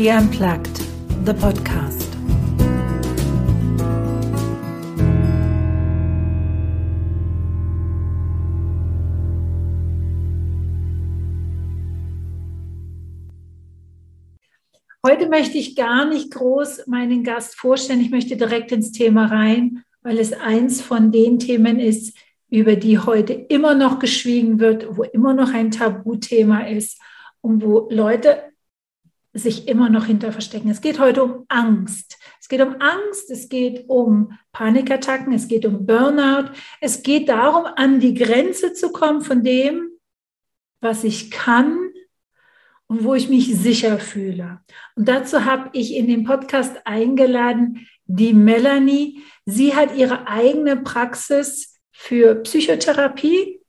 Ski Unplugged, the podcast. Heute möchte ich gar nicht groß meinen Gast vorstellen. Ich möchte direkt ins Thema rein, weil es eins von den Themen ist, über die heute immer noch geschwiegen wird, wo immer noch ein Tabuthema ist und wo Leute sich immer noch hinter verstecken. Es geht heute um Angst. Es geht um Angst, es geht um Panikattacken, es geht um Burnout. Es geht darum, an die Grenze zu kommen von dem, was ich kann und wo ich mich sicher fühle. Und dazu habe ich in den Podcast eingeladen die Melanie. Sie hat ihre eigene Praxis für Psychotherapie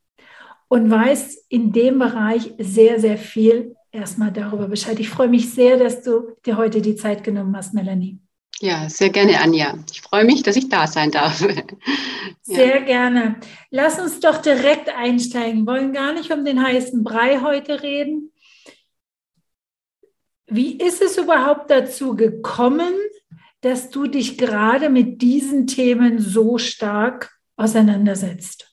und weiß in dem Bereich sehr, sehr viel erstmal darüber Bescheid. Ich freue mich sehr, dass du dir heute die Zeit genommen hast, Melanie. Ja, sehr gerne, Anja. Ich freue mich, dass ich da sein darf. Sehr ja. gerne. Lass uns doch direkt einsteigen. Wir wollen gar nicht um den heißen Brei heute reden. Wie ist es überhaupt dazu gekommen, dass du dich gerade mit diesen Themen so stark auseinandersetzt?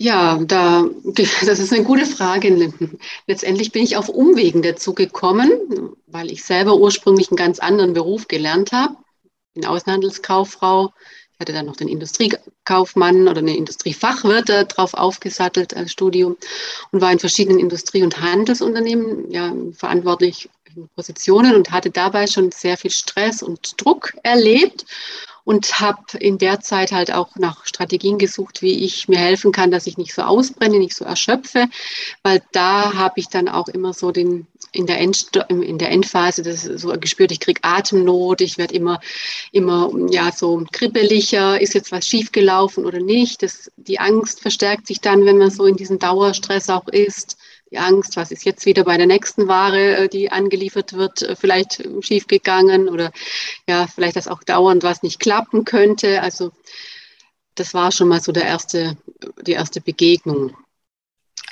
Ja, da, das ist eine gute Frage. Letztendlich bin ich auf Umwegen dazu gekommen, weil ich selber ursprünglich einen ganz anderen Beruf gelernt habe. Bin Außenhandelskauffrau. Ich hatte dann noch den Industriekaufmann oder eine Industriefachwirt drauf aufgesattelt als Studium und war in verschiedenen Industrie- und Handelsunternehmen ja, verantwortlich in Positionen und hatte dabei schon sehr viel Stress und Druck erlebt und habe in der Zeit halt auch nach Strategien gesucht, wie ich mir helfen kann, dass ich nicht so ausbrenne, nicht so erschöpfe, weil da habe ich dann auch immer so den in der, End, in der Endphase das so gespürt, ich kriege Atemnot, ich werde immer, immer ja so kribbeliger, ist jetzt was schiefgelaufen oder nicht. Das, die Angst verstärkt sich dann, wenn man so in diesem Dauerstress auch ist die Angst, was ist jetzt wieder bei der nächsten Ware, äh, die angeliefert wird, äh, vielleicht schiefgegangen oder ja, vielleicht dass auch dauernd was nicht klappen könnte. Also das war schon mal so der erste, die erste Begegnung.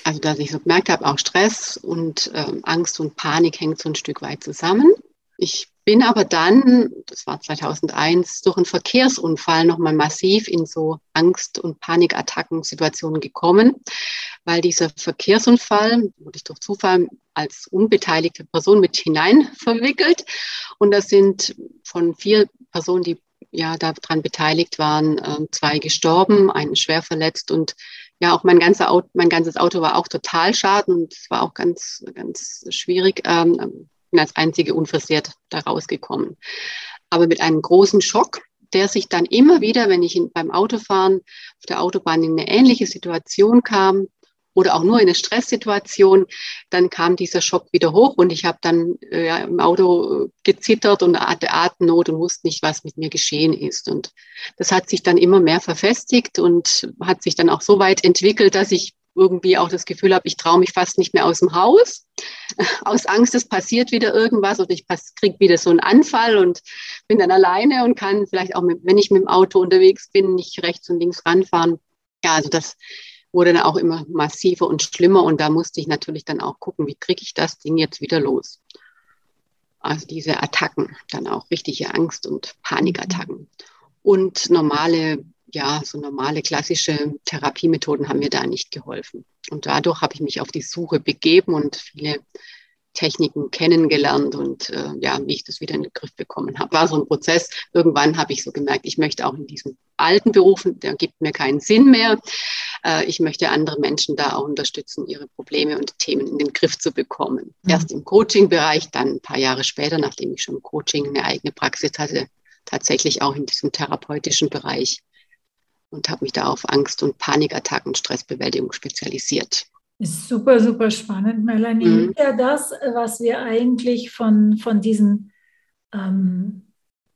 Also dass ich so gemerkt habe, auch Stress und ähm, Angst und Panik hängt so ein Stück weit zusammen. Ich bin aber dann, das war 2001, durch einen Verkehrsunfall nochmal massiv in so Angst- und Panikattacken-Situationen gekommen, weil dieser Verkehrsunfall wurde ich durch Zufall als unbeteiligte Person mit hinein verwickelt. Und das sind von vier Personen, die ja daran beteiligt waren, ähm, zwei gestorben, einen schwer verletzt und ja, auch mein, ganzer Auto, mein ganzes Auto war auch total schaden und es war auch ganz, ganz schwierig. Ähm, bin als einzige unversehrt da rausgekommen. Aber mit einem großen Schock, der sich dann immer wieder, wenn ich in, beim Autofahren auf der Autobahn in eine ähnliche Situation kam oder auch nur in eine Stresssituation, dann kam dieser Schock wieder hoch und ich habe dann äh, im Auto gezittert und hatte Atemnot und wusste nicht, was mit mir geschehen ist. Und das hat sich dann immer mehr verfestigt und hat sich dann auch so weit entwickelt, dass ich irgendwie auch das Gefühl habe, ich traue mich fast nicht mehr aus dem Haus. Aus Angst, es passiert wieder irgendwas oder ich kriege wieder so einen Anfall und bin dann alleine und kann vielleicht auch, mit, wenn ich mit dem Auto unterwegs bin, nicht rechts und links ranfahren. Ja, also das wurde dann auch immer massiver und schlimmer und da musste ich natürlich dann auch gucken, wie kriege ich das Ding jetzt wieder los. Also diese Attacken, dann auch richtige Angst- und Panikattacken. Und normale ja, so normale klassische Therapiemethoden haben mir da nicht geholfen. Und dadurch habe ich mich auf die Suche begeben und viele Techniken kennengelernt und äh, ja, wie ich das wieder in den Griff bekommen habe. War so ein Prozess. Irgendwann habe ich so gemerkt, ich möchte auch in diesem alten Beruf, der gibt mir keinen Sinn mehr. Äh, ich möchte andere Menschen da auch unterstützen, ihre Probleme und Themen in den Griff zu bekommen. Mhm. Erst im Coaching-Bereich, dann ein paar Jahre später, nachdem ich schon Coaching eine eigene Praxis hatte, tatsächlich auch in diesem therapeutischen Bereich und habe mich da auf Angst- und Panikattacken, Stressbewältigung spezialisiert. Ist super, super spannend, Melanie. Mhm. Ja, das, was wir eigentlich von, von diesen ähm,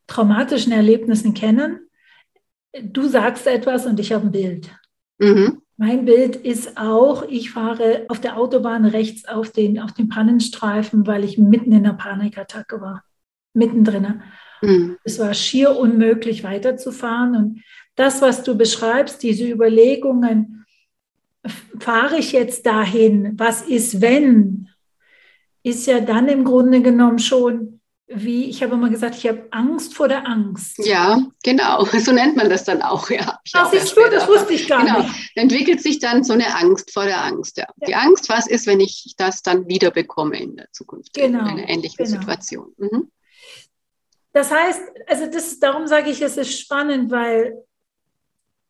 traumatischen Erlebnissen kennen. Du sagst etwas und ich habe ein Bild. Mhm. Mein Bild ist auch, ich fahre auf der Autobahn rechts auf den, auf den Pannenstreifen, weil ich mitten in einer Panikattacke war. Mittendrin. Mhm. Es war schier unmöglich weiterzufahren. Und das, was du beschreibst, diese Überlegungen, fahre ich jetzt dahin, was ist wenn? ist ja dann im Grunde genommen schon wie, ich habe immer gesagt, ich habe Angst vor der Angst. Ja, genau. So nennt man das dann auch, ja. Ach, siehst du, das wusste ich gar genau. nicht. Entwickelt sich dann so eine Angst vor der Angst, ja. ja. Die Angst, was ist, wenn ich das dann wieder bekomme in der Zukunft, genau. in einer ähnlichen genau. Situation. Mhm. Das heißt, also das, darum sage ich, es ist spannend, weil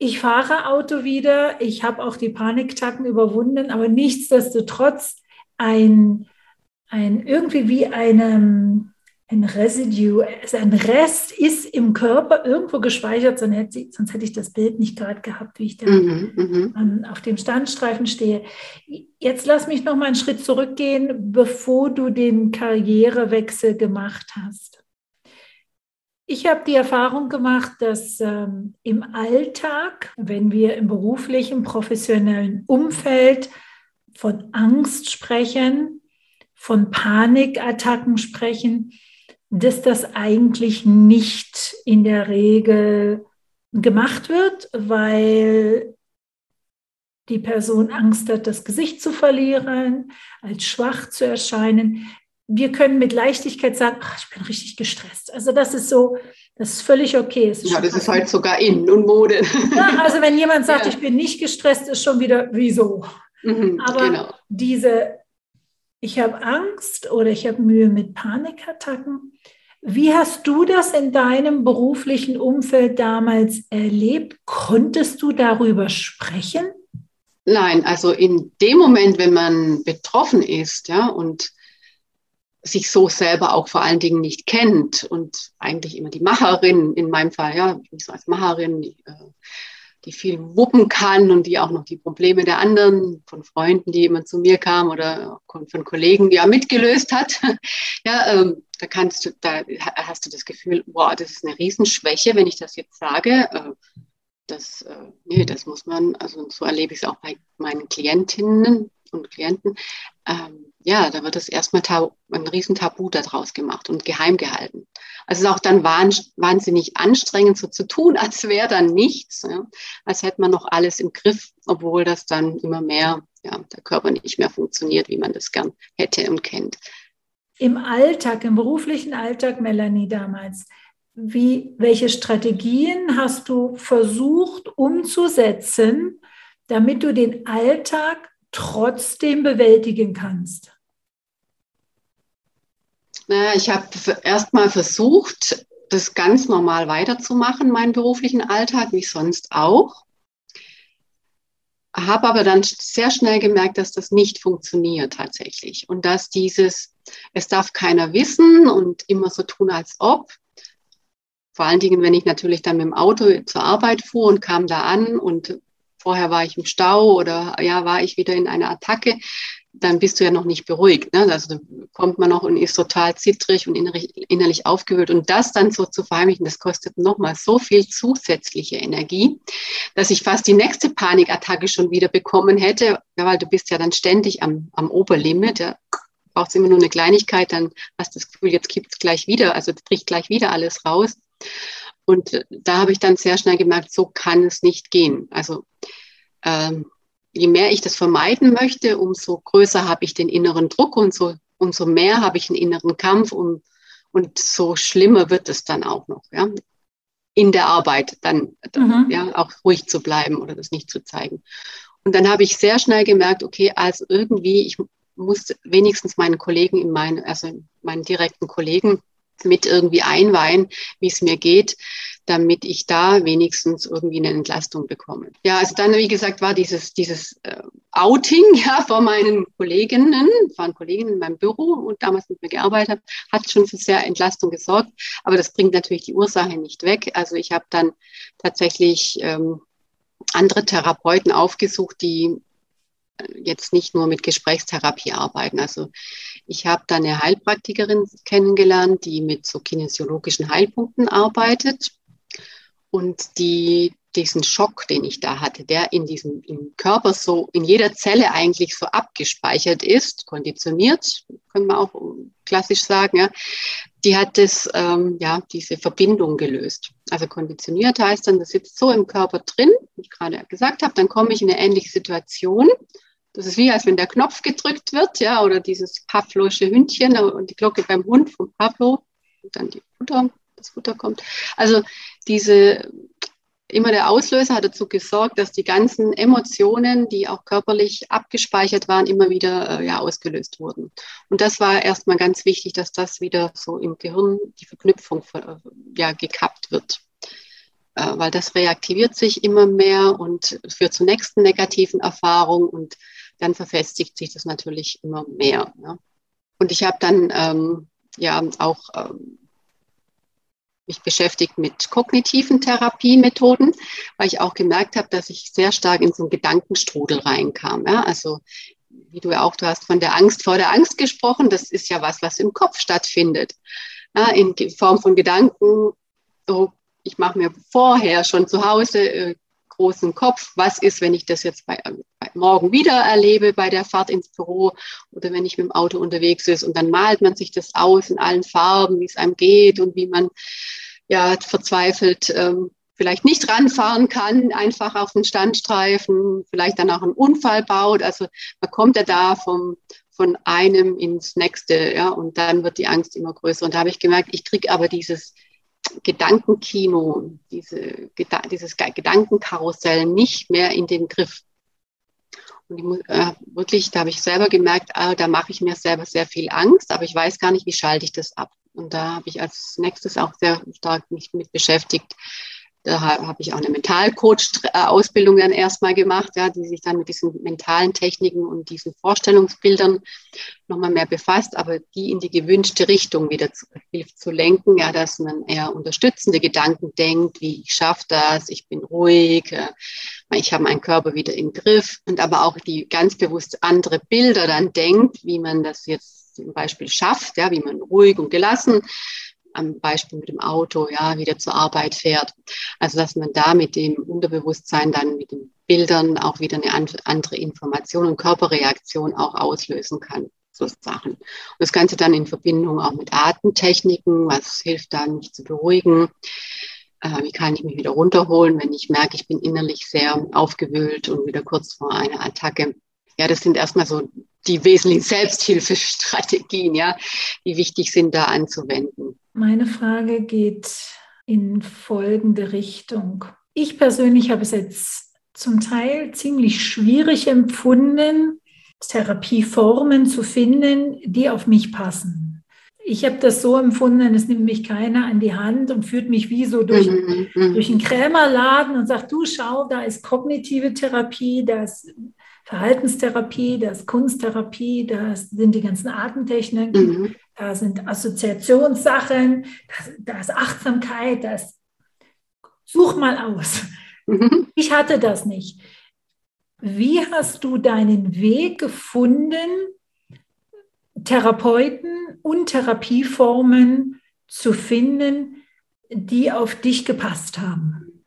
ich fahre Auto wieder, ich habe auch die Paniktacken überwunden, aber nichtsdestotrotz ein, ein irgendwie wie einem ein Residue, also ein Rest ist im Körper irgendwo gespeichert, sonst hätte, sonst hätte ich das Bild nicht gerade gehabt, wie ich da mhm, mhm. auf dem Standstreifen stehe. Jetzt lass mich noch mal einen Schritt zurückgehen, bevor du den Karrierewechsel gemacht hast. Ich habe die Erfahrung gemacht, dass ähm, im Alltag, wenn wir im beruflichen, professionellen Umfeld von Angst sprechen, von Panikattacken sprechen, dass das eigentlich nicht in der Regel gemacht wird, weil die Person Angst hat, das Gesicht zu verlieren, als schwach zu erscheinen. Wir können mit Leichtigkeit sagen, ach, ich bin richtig gestresst. Also das ist so, das ist völlig okay. Ist ja, das ist halt sogar in und Mode. Ja, also wenn jemand sagt, ja. ich bin nicht gestresst, ist schon wieder wieso. Mhm, Aber genau. diese, ich habe Angst oder ich habe Mühe mit Panikattacken, wie hast du das in deinem beruflichen Umfeld damals erlebt? Konntest du darüber sprechen? Nein, also in dem Moment, wenn man betroffen ist, ja, und sich so selber auch vor allen Dingen nicht kennt und eigentlich immer die Macherin, in meinem Fall, ja, ich so als Macherin, die, äh, die viel wuppen kann und die auch noch die Probleme der anderen, von Freunden, die immer zu mir kamen oder von Kollegen, ja mitgelöst hat. ja, ähm, da kannst du, da hast du das Gefühl, wow, das ist eine Riesenschwäche, wenn ich das jetzt sage. Äh, das, äh, nee, das muss man, also so erlebe ich es auch bei meinen Klientinnen und Klienten. Ähm, ja, da wird das erstmal ein Riesentabu daraus gemacht und geheim gehalten. Also es ist auch dann wahnsinnig anstrengend, so zu tun, als wäre dann nichts, ja, als hätte man noch alles im Griff, obwohl das dann immer mehr, ja, der Körper nicht mehr funktioniert, wie man das gern hätte und kennt. Im Alltag, im beruflichen Alltag, Melanie, damals, wie, welche Strategien hast du versucht umzusetzen, damit du den Alltag trotzdem bewältigen kannst? Naja, ich habe erst mal versucht, das ganz normal weiterzumachen, meinen beruflichen Alltag, wie sonst auch. Habe aber dann sehr schnell gemerkt, dass das nicht funktioniert tatsächlich. Und dass dieses, es darf keiner wissen und immer so tun, als ob. Vor allen Dingen, wenn ich natürlich dann mit dem Auto zur Arbeit fuhr und kam da an und vorher war ich im Stau oder ja, war ich wieder in einer Attacke, dann bist du ja noch nicht beruhigt. Ne? Also kommt man noch und ist total zittrig und innerlich, innerlich aufgewühlt. Und das dann so zu verheimlichen, das kostet nochmal so viel zusätzliche Energie, dass ich fast die nächste Panikattacke schon wieder bekommen hätte, ja, weil du bist ja dann ständig am, am Oberlimit. Ja. Brauchst immer nur eine Kleinigkeit, dann hast du das Gefühl, jetzt kippt es gleich wieder, also bricht gleich wieder alles raus. Und da habe ich dann sehr schnell gemerkt, so kann es nicht gehen. Also ähm, je mehr ich das vermeiden möchte, umso größer habe ich den inneren Druck und so, umso mehr habe ich einen inneren Kampf und, und so schlimmer wird es dann auch noch, ja. In der Arbeit dann, mhm. ja, auch ruhig zu bleiben oder das nicht zu zeigen. Und dann habe ich sehr schnell gemerkt, okay, also irgendwie, ich muss wenigstens meinen Kollegen in meinen, also meinen direkten Kollegen mit irgendwie einweihen, wie es mir geht, damit ich da wenigstens irgendwie eine Entlastung bekomme. Ja, also dann, wie gesagt, war dieses, dieses äh, Outing ja, vor meinen Kolleginnen, waren Kolleginnen in meinem Büro und damals mit mir gearbeitet hat schon für sehr Entlastung gesorgt. Aber das bringt natürlich die Ursache nicht weg. Also ich habe dann tatsächlich ähm, andere Therapeuten aufgesucht, die jetzt nicht nur mit Gesprächstherapie arbeiten. Also ich habe da eine Heilpraktikerin kennengelernt, die mit so kinesiologischen Heilpunkten arbeitet und die diesen Schock, den ich da hatte, der in diesem im Körper so in jeder Zelle eigentlich so abgespeichert ist, konditioniert, können wir auch klassisch sagen, ja, die hat das, ähm, ja, diese Verbindung gelöst. Also konditioniert heißt dann, das sitzt so im Körper drin, wie ich gerade gesagt habe, dann komme ich in eine ähnliche Situation Das ist wie, als wenn der Knopf gedrückt wird, ja, oder dieses Pavlosche Hündchen und die Glocke beim Hund von Pavlo und dann die Futter, das Futter kommt. Also diese, immer der Auslöser hat dazu gesorgt, dass die ganzen Emotionen, die auch körperlich abgespeichert waren, immer wieder äh, ja, ausgelöst wurden. Und das war erstmal ganz wichtig, dass das wieder so im Gehirn, die Verknüpfung äh, ja, gekappt wird. Äh, weil das reaktiviert sich immer mehr und führt zur nächsten negativen Erfahrung und dann verfestigt sich das natürlich immer mehr. Ja. Und ich habe dann ähm, ja auch ähm, mich beschäftigt mit kognitiven Therapiemethoden, weil ich auch gemerkt habe, dass ich sehr stark in so einen Gedankenstrudel reinkam. Ja. Also wie du ja auch, du hast von der Angst vor der Angst gesprochen, das ist ja was, was im Kopf stattfindet. Ja, in Form von Gedanken, so, ich mache mir vorher schon zu Hause äh, großen Kopf, was ist, wenn ich das jetzt bei, bei, morgen wieder erlebe bei der Fahrt ins Büro oder wenn ich mit dem Auto unterwegs ist und dann malt man sich das aus in allen Farben, wie es einem geht und wie man ja verzweifelt ähm, vielleicht nicht ranfahren kann, einfach auf den Standstreifen, vielleicht dann auch einen Unfall baut. Also man kommt ja da vom, von einem ins nächste, ja, und dann wird die Angst immer größer. Und da habe ich gemerkt, ich kriege aber dieses Gedankenkino, diese, dieses Gedankenkarussell nicht mehr in den Griff. Und ich äh, wirklich, da habe ich selber gemerkt, äh, da mache ich mir selber sehr viel Angst, aber ich weiß gar nicht, wie schalte ich das ab. Und da habe ich als nächstes auch sehr stark mich mit beschäftigt, da habe ich auch eine Mentalcoach-Ausbildung dann erstmal gemacht, ja, die sich dann mit diesen mentalen Techniken und diesen Vorstellungsbildern nochmal mehr befasst, aber die in die gewünschte Richtung wieder zu, hilft zu lenken, ja, dass man eher unterstützende Gedanken denkt, wie ich schaffe das, ich bin ruhig, äh, ich habe meinen Körper wieder im Griff. Und aber auch die ganz bewusst andere Bilder dann denkt, wie man das jetzt zum Beispiel schafft, ja, wie man ruhig und gelassen am Beispiel mit dem Auto, ja, wieder zur Arbeit fährt. Also, dass man da mit dem Unterbewusstsein dann mit den Bildern auch wieder eine andere Information und Körperreaktion auch auslösen kann. So Sachen. Und das Ganze dann in Verbindung auch mit Atemtechniken, was hilft da, mich zu beruhigen. Äh, wie kann ich mich wieder runterholen, wenn ich merke, ich bin innerlich sehr aufgewühlt und wieder kurz vor einer Attacke. Ja, das sind erstmal so die wesentlichen Selbsthilfestrategien, ja, die wichtig sind, da anzuwenden. Meine Frage geht in folgende Richtung. Ich persönlich habe es jetzt zum Teil ziemlich schwierig empfunden, Therapieformen zu finden, die auf mich passen. Ich habe das so empfunden, es nimmt mich keiner an die Hand und führt mich wie so durch, mhm, mhm. durch einen Krämerladen und sagt, du schau, da ist kognitive Therapie, da ist Verhaltenstherapie, da ist Kunsttherapie, da sind die ganzen Atemtechniken, mhm. Da sind Assoziationssachen, da, ist Achtsamkeit, da ist, such mal aus. Mhm. Ich hatte das nicht. Wie hast du deinen Weg gefunden, Therapeuten und Therapieformen zu finden, die auf dich gepasst haben?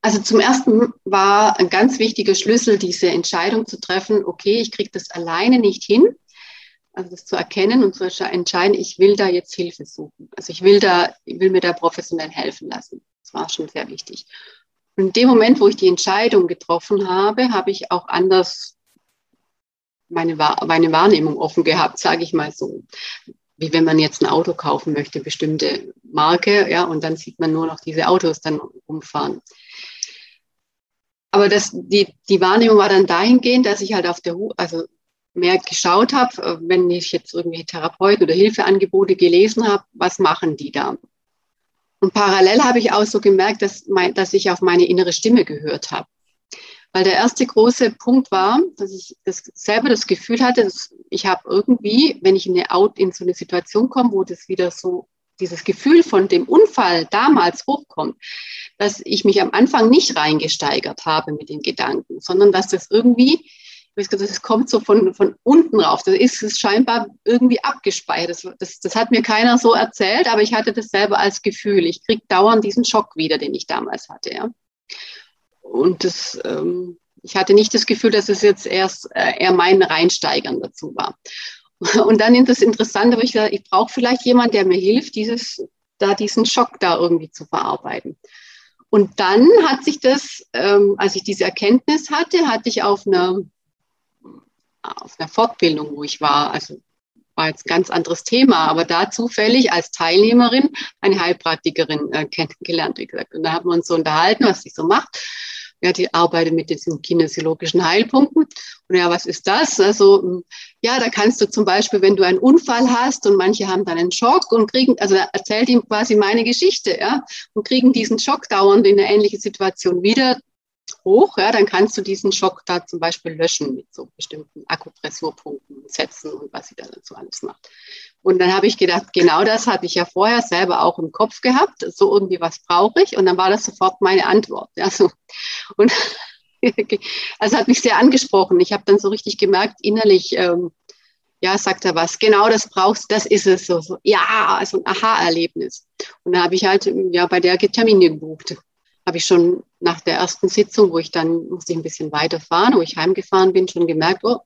Also zum ersten war ein ganz wichtiger Schlüssel, diese Entscheidung zu treffen, okay, ich kriege das alleine nicht hin. Also das zu erkennen und zu entscheiden, ich will da jetzt Hilfe suchen. Also ich will da, ich will mir da professionell helfen lassen. Das war schon sehr wichtig. Und in dem Moment, wo ich die Entscheidung getroffen habe, habe ich auch anders meine, meine Wahrnehmung offen gehabt, sage ich mal so. Wie wenn man jetzt ein Auto kaufen möchte, bestimmte Marke, ja, und dann sieht man nur noch diese Autos dann rumfahren aber das, die, die Wahrnehmung war dann dahingehend, dass ich halt auf der, also mehr geschaut habe, äh, wenn ich jetzt irgendwie Therapeuten oder Hilfeangebote gelesen habe, was machen die da? Und parallel habe ich auch so gemerkt, dass, mein, dass ich auf meine innere Stimme gehört habe. Weil der erste große Punkt war, dass ich das, selber das Gefühl hatte, dass ich habe irgendwie, wenn ich in, eine, in so eine Situation komme, wo das wieder so dieses Gefühl von dem Unfall damals hochkommt, dass ich mich am Anfang nicht reingesteigert habe mit den Gedanken, sondern dass das irgendwie, das kommt so von, von unten rauf. Das ist es scheinbar irgendwie abgespeichert. Das, das, das, hat mir keiner so erzählt, aber ich hatte das selber als Gefühl. Ich kriege dauernd diesen Schock wieder, den ich damals hatte. Ja. Und das, ähm, ich hatte nicht das Gefühl, dass es jetzt erst äh, eher mein Reinsteigern dazu war. Und dann ist das Interessante, wo ich gesagt, ich brauche vielleicht jemanden, der mir hilft, dieses, da diesen Schock da irgendwie zu verarbeiten. Und dann hat sich das, ähm, als ich diese Erkenntnis hatte, hatte ich auf einer auf einer Fortbildung, wo ich war. Also war jetzt ein ganz anderes Thema, aber da zufällig als Teilnehmerin eine Heilpraktikerin äh, kennengelernt, wie gesagt. Und da haben wir uns so unterhalten, was sie so macht. Ja, die arbeitet mit diesen kinesiologischen Heilpunkten. Und ja, was ist das? Also, ja, da kannst du zum Beispiel, wenn du einen Unfall hast und manche haben dann einen Schock und kriegen, also erzählt ihm quasi meine Geschichte, ja, und kriegen diesen Schock dauernd in eine ähnliche Situation wieder hoch, ja, dann kannst du diesen Schock da zum Beispiel löschen mit so bestimmten Akupressurpunkten, Sätzen und was sie da dazu alles macht. Und dann habe ich gedacht, genau das hatte ich ja vorher selber auch im Kopf gehabt, so irgendwie was brauche ich und dann war das sofort meine Antwort. Ja, so. Und also hat mich sehr angesprochen. Ich habe dann so richtig gemerkt, innerlich, ähm, ja, sagt er was, genau das brauchst, das ist es so, so ja, so ein Aha-Erlebnis. Und da habe ich halt ja bei der Termine gebucht habe ich schon nach der ersten Sitzung, wo ich dann musste ich ein bisschen weiterfahren, wo ich heimgefahren bin, schon gemerkt, oh,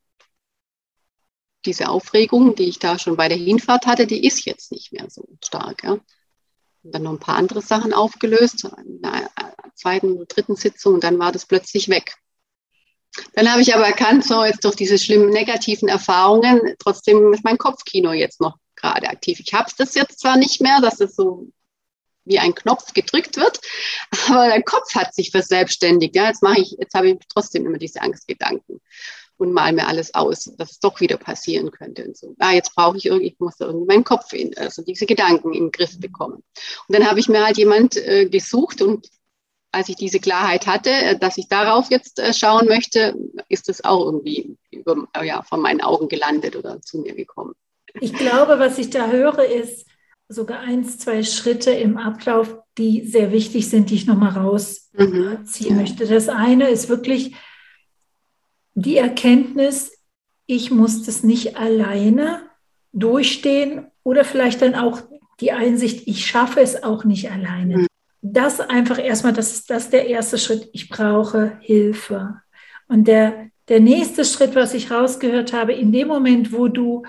diese Aufregung, die ich da schon bei der Hinfahrt hatte, die ist jetzt nicht mehr so stark. Ja. Und dann noch ein paar andere Sachen aufgelöst, in der zweiten, dritten Sitzung, und dann war das plötzlich weg. Dann habe ich aber erkannt, so jetzt durch diese schlimmen negativen Erfahrungen, trotzdem ist mein Kopfkino jetzt noch gerade aktiv. Ich habe das jetzt zwar nicht mehr, dass es so wie ein Knopf gedrückt wird, aber der Kopf hat sich verselbstständigt. Ja, jetzt mache ich, jetzt habe ich trotzdem immer diese Angstgedanken und mal mir alles aus, dass es doch wieder passieren könnte und so. Ah, jetzt brauche ich irgendwie, ich muss da irgendwie meinen Kopf in, also diese Gedanken in den Griff bekommen. Und dann habe ich mir halt jemand äh, gesucht und als ich diese Klarheit hatte, äh, dass ich darauf jetzt äh, schauen möchte, ist es auch irgendwie über, ja, von meinen Augen gelandet oder zu mir gekommen. Ich glaube, was ich da höre, ist, sogar eins, zwei Schritte im Ablauf, die sehr wichtig sind, die ich nochmal rausziehen mhm. möchte. Das eine ist wirklich die Erkenntnis, ich muss das nicht alleine durchstehen oder vielleicht dann auch die Einsicht, ich schaffe es auch nicht alleine. Mhm. Das einfach erstmal, das ist das der erste Schritt. Ich brauche Hilfe. Und der, der nächste Schritt, was ich rausgehört habe, in dem Moment, wo du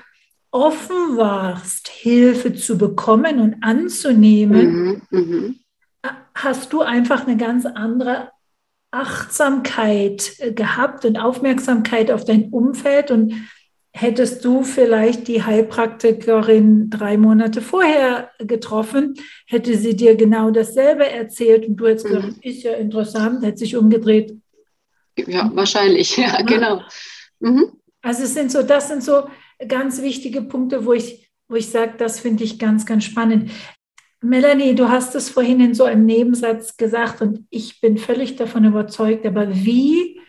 offen warst, Hilfe zu bekommen und anzunehmen, mhm, mhm, hast du einfach eine ganz andere Achtsamkeit äh, gehabt und Aufmerksamkeit auf dein Umfeld und hättest du vielleicht die Heilpraktikerin drei Monate vorher getroffen, hätte sie dir genau dasselbe erzählt und du hättest gesagt, mhm. ist ja interessant, hätte sich umgedreht. Ja, wahrscheinlich, ja, ja. genau. Mhm. Also es sind so, das sind so ganz wichtige Punkte, wo ich, wo ich sage, das finde ich ganz, ganz spannend. Melanie, du hast es vorhin in so einem Nebensatz gesagt und ich bin völlig davon überzeugt, aber wie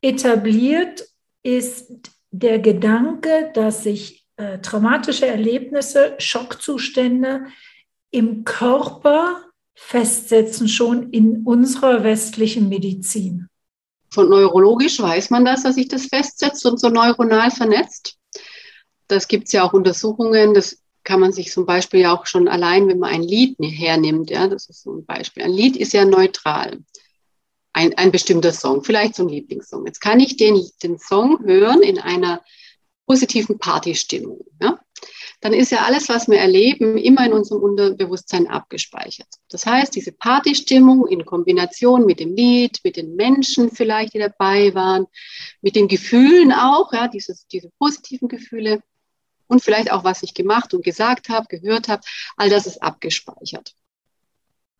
etabliert ist der Gedanke, dass sich äh, traumatische Erlebnisse, Schockzustände im Körper festsetzen, schon in unserer westlichen Medizin? Von neurologisch weiß man das, dass sich das festsetzt und so neuronal vernetzt. Das gibt es ja auch Untersuchungen, das kann man sich zum Beispiel ja auch schon allein, wenn man ein Lied hernimmt, ja, das ist so ein Beispiel. Ein Lied ist ja neutral. Ein, ein bestimmter Song, vielleicht so ein Lieblingssong. Jetzt kann ich den, den Song hören in einer positiven Partystimmung. Ja? Dann ist ja alles, was wir erleben, immer in unserem Unterbewusstsein abgespeichert. Das heißt, diese Partystimmung in Kombination mit dem Lied, mit den Menschen vielleicht, die dabei waren, mit den Gefühlen auch, ja, dieses, diese positiven Gefühle, und vielleicht auch, was ich gemacht und gesagt habe, gehört habe, all das ist abgespeichert.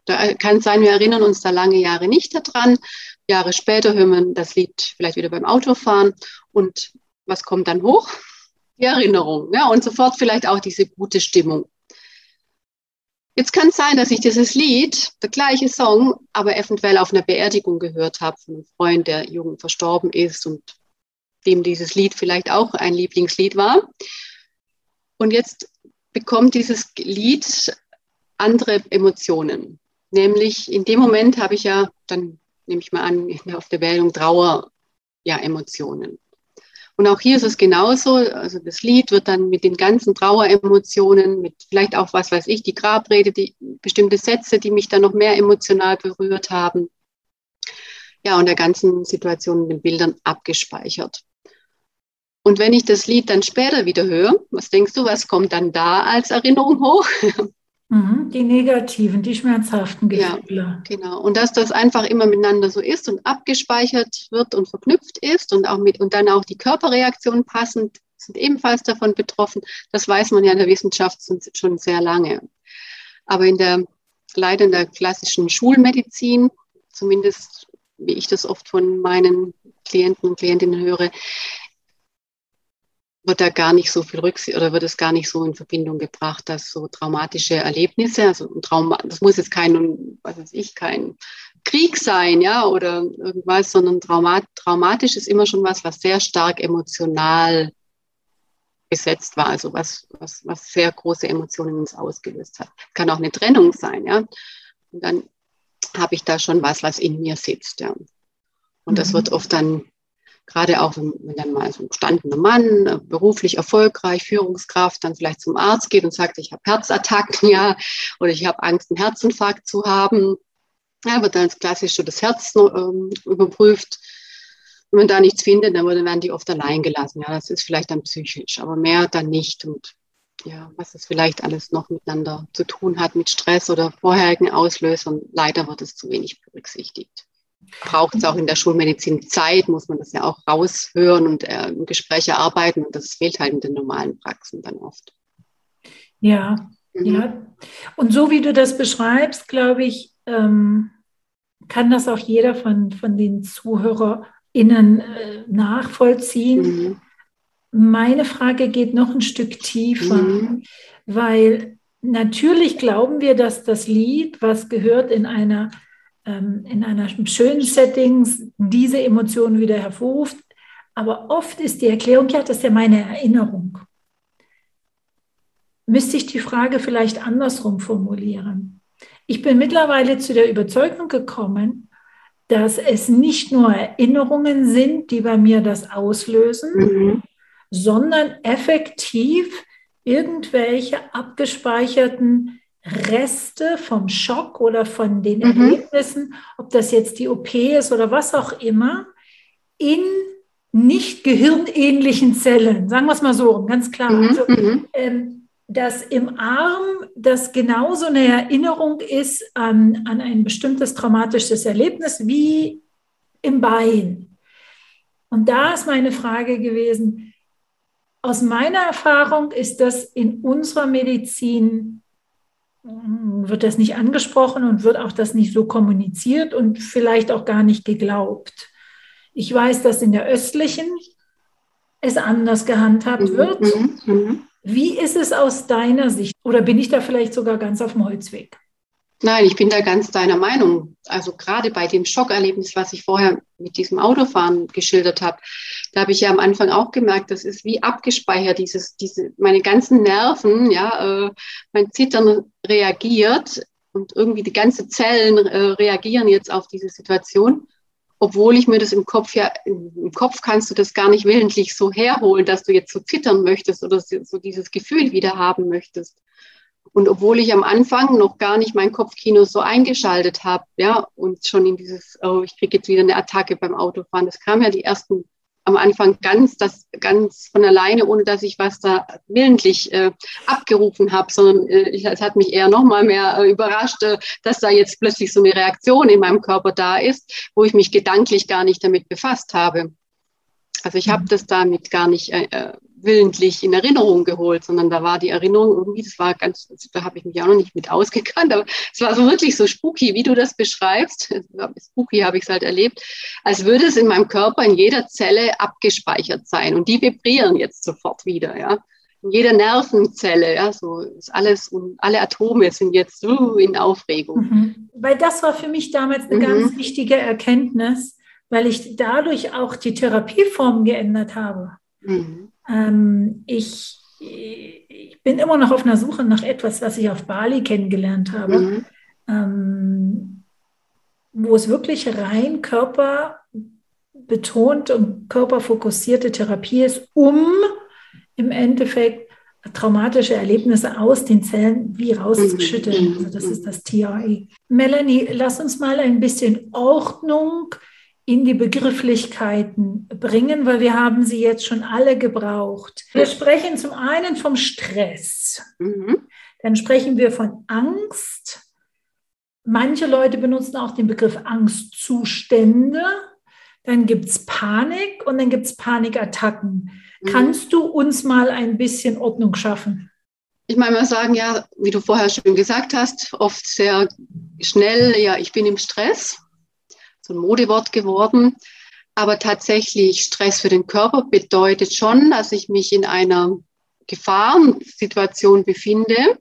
Da kann es sein, wir erinnern uns da lange Jahre nicht daran. Jahre später hören wir das Lied vielleicht wieder beim Autofahren und was kommt dann hoch? Die Erinnerung, ja, und sofort vielleicht auch diese gute Stimmung. Jetzt kann es sein, dass ich dieses Lied, der gleiche Song, aber eventuell auf einer Beerdigung gehört habe von einem Freund, der jung verstorben ist und dem dieses Lied vielleicht auch ein Lieblingslied war. Und jetzt bekommt dieses Lied andere Emotionen. Nämlich in dem Moment habe ich ja, dann nehme ich mal an, auf der Wählung Trauer, ja, Emotionen. Und auch hier ist es genauso. Also das Lied wird dann mit den ganzen Traueremotionen, mit vielleicht auch, was weiß ich, die Grabrede, die bestimmte Sätze, die mich dann noch mehr emotional berührt haben. Ja, und der ganzen Situation in den Bildern abgespeichert. Und wenn ich das Lied dann später wieder höre, was denkst du, was kommt dann da als Erinnerung hoch? Mhm, die negativen, die schmerzhaften Gefühle. Ja, genau. Und dass das einfach immer miteinander so ist und abgespeichert wird und verknüpft ist und auch mit und dann auch die Körperreaktionen passend sind ebenfalls davon betroffen. Das weiß man ja in der Wissenschaft schon sehr lange. Aber in der leider in der klassischen Schulmedizin, zumindest wie ich das oft von meinen Klienten und Klientinnen höre, wird da gar nicht so viel Rücksicht oder wird es gar nicht so in Verbindung gebracht, dass so traumatische Erlebnisse, also ein Trauma, das muss jetzt kein, was weiß ich, kein Krieg sein, ja, oder irgendwas, sondern Traumat, traumatisch ist immer schon was, was sehr stark emotional besetzt war, also was, was, was sehr große Emotionen uns ausgelöst hat. Kann auch eine Trennung sein, ja. Und dann habe ich da schon was, was in mir sitzt, ja. Und das mhm. wird oft dann gerade auch wenn, wenn dann mal so ein gestandener Mann, äh, beruflich erfolgreich, Führungskraft, dann vielleicht zum Arzt geht und sagt, ich habe Herzattacken, ja, oder ich habe Angst, einen Herzinfarkt zu haben, ja, wird dann klassisch so das Herz ähm, überprüft. Wenn man da nichts findet, dann werden die oft allein gelassen. Ja, das ist vielleicht dann psychisch, aber mehr dann nicht. Und ja, was es vielleicht alles noch miteinander zu tun hat mit Stress oder vorherigen Auslösern, leider wird es zu wenig berücksichtigt braucht es auch in der Schulmedizin Zeit, muss man das ja auch raushören und äh, Gespräche arbeiten. Und das fehlt halt in den normalen Praxen dann oft. Ja, mhm. ja. Und so wie du das beschreibst, glaube ich, ähm, kann das auch jeder von, von den ZuhörerInnen äh, nachvollziehen. Mhm. Meine Frage geht noch ein Stück tiefer, mhm. weil natürlich glauben wir, dass das Lied, was gehört in einer in einem schönen Setting diese Emotionen wieder hervorruft. Aber oft ist die Erklärung, ja, das ist ja meine Erinnerung. Müsste ich die Frage vielleicht andersrum formulieren? Ich bin mittlerweile zu der Überzeugung gekommen, dass es nicht nur Erinnerungen sind, die bei mir das auslösen, mhm. sondern effektiv irgendwelche abgespeicherten Reste vom Schock oder von den mhm. Erlebnissen, ob das jetzt die OP ist oder was auch immer, in nicht gehirnähnlichen Zellen, sagen wir es mal so, ganz klar. Mhm. Also, mhm. ähm, dass im Arm das genauso eine Erinnerung ist an, an ein bestimmtes traumatisches Erlebnis wie im Bein. Und da ist meine Frage gewesen, aus meiner Erfahrung ist das in unserer Medizin wird das nicht angesprochen und wird auch das nicht so kommuniziert und vielleicht auch gar nicht geglaubt. Ich weiß, dass in der östlichen es anders gehandhabt mhm, wird. Mhm, mhm. Wie ist es aus deiner Sicht? Oder bin ich da vielleicht sogar ganz auf dem Holzweg? Nein, ich bin da ganz deiner Meinung. Also gerade bei dem Schockerlebnis, was ich vorher mit diesem Autofahren geschildert habe, da habe ich ja am Anfang auch gemerkt, das ist wie abgespeichert, dieses, diese, meine ganzen Nerven, ja, äh, mein Zittern reagiert und irgendwie die ganzen Zellen äh, reagieren jetzt auf diese Situation, obwohl ich mir das im Kopf ja, im Kopf kannst du das gar nicht willentlich so herholen, dass du jetzt so zittern möchtest oder so dieses Gefühl wieder haben möchtest. Und obwohl ich am Anfang noch gar nicht mein Kopfkino so eingeschaltet habe, ja, und schon in dieses, oh, ich kriege jetzt wieder eine Attacke beim Autofahren, das kam ja die ersten am Anfang ganz, das ganz von alleine, ohne dass ich was da willentlich äh, abgerufen habe, sondern äh, ich, es hat mich eher noch mal mehr äh, überrascht, äh, dass da jetzt plötzlich so eine Reaktion in meinem Körper da ist, wo ich mich gedanklich gar nicht damit befasst habe. Also ich habe mhm. das damit gar nicht äh, äh, willentlich in Erinnerung geholt, sondern da war die Erinnerung irgendwie, das war ganz, also da habe ich mich auch noch nicht mit ausgekannt, aber es war so wirklich so spooky, wie du das beschreibst. Spooky habe ich es halt erlebt, als würde es in meinem Körper in jeder Zelle abgespeichert sein und die vibrieren jetzt sofort wieder, ja. In jeder Nervenzelle, ja, so ist alles und alle Atome sind jetzt uh, in Aufregung. Mhm. Weil das war für mich damals eine mhm. ganz wichtige Erkenntnis, weil ich dadurch auch die Therapieform geändert habe. Mhm. Ähm, ich, ich bin immer noch auf einer Suche nach etwas, was ich auf Bali kennengelernt habe, mhm. ähm, wo es wirklich rein körperbetont und körperfokussierte Therapie ist, um im Endeffekt traumatische Erlebnisse aus den Zellen wie rauszuschütteln. Also das ist das TRE. Melanie, lass uns mal ein bisschen Ordnung in die Begrifflichkeiten bringen, weil wir haben sie jetzt schon alle gebraucht. Wir sprechen zum einen vom Stress. Mhm. Dann sprechen wir von Angst. Manche Leute benutzen auch den Begriff Angstzustände. Dann gibt es Panik und dann gibt es Panikattacken. Mhm. Kannst du uns mal ein bisschen Ordnung schaffen? Ich meine mal sagen, ja, wie du vorher schon gesagt hast, oft sehr schnell, ja, ich bin im Stress, ein Modewort geworden. Aber tatsächlich Stress für den Körper bedeutet schon, dass ich mich in einer Gefahrensituation befinde,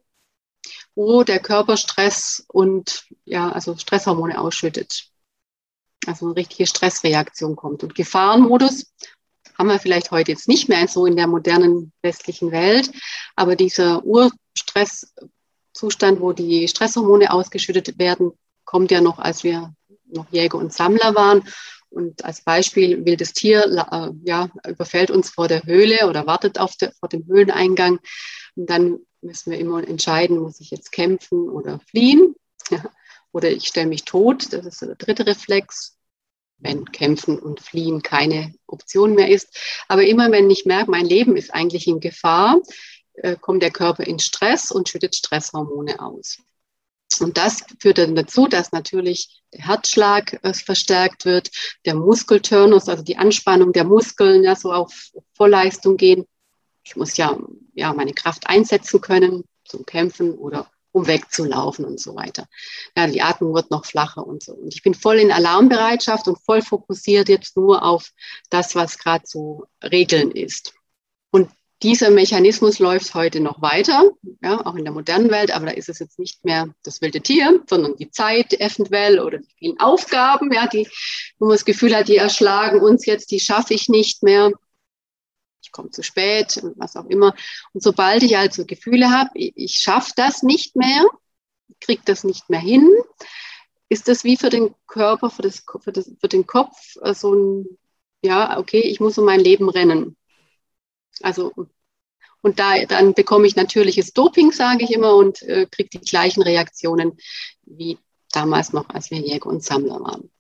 wo der Körper Stress und ja, also Stresshormone ausschüttet. Also eine richtige Stressreaktion kommt. Und Gefahrenmodus haben wir vielleicht heute jetzt nicht mehr so in der modernen westlichen Welt, aber dieser Urstresszustand, wo die Stresshormone ausgeschüttet werden, kommt ja noch, als wir noch Jäger und Sammler waren. Und als Beispiel, wildes Tier äh, ja, überfällt uns vor der Höhle oder wartet auf der, vor dem Höhleneingang. Und dann müssen wir immer entscheiden, muss ich jetzt kämpfen oder fliehen? Ja. Oder ich stelle mich tot, das ist der dritte Reflex, wenn Kämpfen und Fliehen keine Option mehr ist. Aber immer wenn ich merke, mein Leben ist eigentlich in Gefahr, äh, kommt der Körper in Stress und schüttet Stresshormone aus. Und das führt dann dazu, dass natürlich der Herzschlag äh, verstärkt wird, der Muskelturnus, also die Anspannung der Muskeln, ja, so auf Vollleistung gehen. Ich muss ja, ja meine Kraft einsetzen können zum Kämpfen oder um wegzulaufen und so weiter. Ja, die Atmung wird noch flacher und so. Und ich bin voll in Alarmbereitschaft und voll fokussiert jetzt nur auf das, was gerade so Regeln ist. Und dieser Mechanismus läuft heute noch weiter, ja, auch in der modernen Welt, aber da ist es jetzt nicht mehr das wilde Tier, sondern die Zeit eventuell oder die vielen Aufgaben, ja, die, wo man das Gefühl hat, die erschlagen uns jetzt, die schaffe ich nicht mehr. Ich komme zu spät, was auch immer. Und sobald ich also Gefühle habe, ich, schaffe das nicht mehr, kriege das nicht mehr hin, ist das wie für den Körper, für, das, für, das, für den Kopf äh, so ein, ja, okay, ich muss um mein Leben rennen. Also, und da, dann bekomme ich natürliches Doping, sage ich immer, und äh, kriege die gleichen Reaktionen wie damals noch, als wir Jäger und Sammler waren.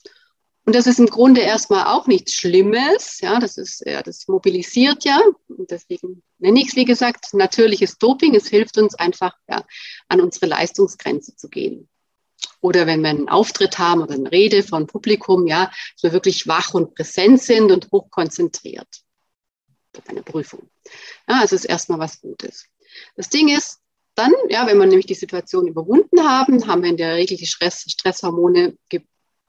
Und das ist im Grunde erstmal auch nichts Schlimmes. Ja, das ist, ja, das mobilisiert ja. Und deswegen nenne ich es, wie gesagt, natürliches Doping. Es hilft uns einfach, ja, an unsere Leistungsgrenze zu gehen. Oder wenn wir einen Auftritt haben oder eine Rede von Publikum, ja, dass wir wirklich wach und präsent sind und hochkonzentriert bei einer Prüfung. Ja, also ist erstmal was Gutes. Das Ding ist, dann, ja, wenn wir nämlich die Situation überwunden haben, haben wir in der Regel die Stress, Stresshormone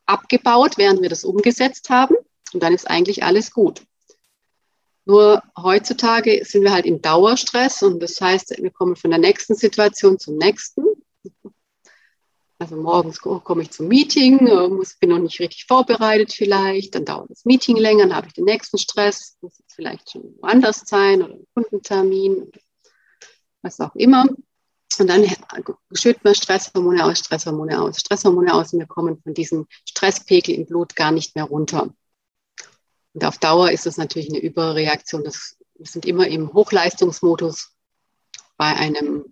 abgebaut, während wir das umgesetzt haben. Und dann ist eigentlich alles gut. Nur heutzutage sind wir halt im Dauerstress und das heißt, wir kommen von der nächsten Situation zum nächsten. Also morgens komme ich zum Meeting, äh, muss, bin noch nicht richtig vorbereitet vielleicht, dann dauert das Meeting länger, dann habe ich den nächsten Stress, muss jetzt vielleicht schon woanders sein oder ein Kundentermin, was auch immer. Und dann schütten wir Stresshormone aus, Stresshormone aus, Stresshormone aus und wir kommen von diesem Stresspegel im Blut gar nicht mehr runter. Und auf Dauer ist das natürlich eine Überreaktion. Das, wir sind immer im Hochleistungsmodus bei einem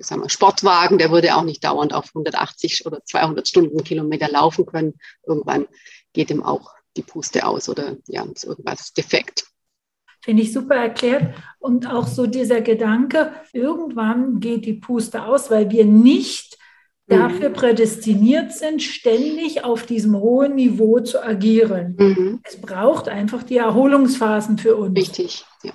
sagen wir, Sportwagen, der würde auch nicht dauernd auf 180 oder 200 Stundenkilometer laufen können. Irgendwann geht ihm auch die Puste aus oder ja, ist irgendwas defekt. Finde ich super erklärt. Und auch so dieser Gedanke, irgendwann geht die Puste aus, weil wir nicht mhm. dafür prädestiniert sind, ständig auf diesem hohen Niveau zu agieren. Mhm. Es braucht einfach die Erholungsphasen für uns. Richtig, ja.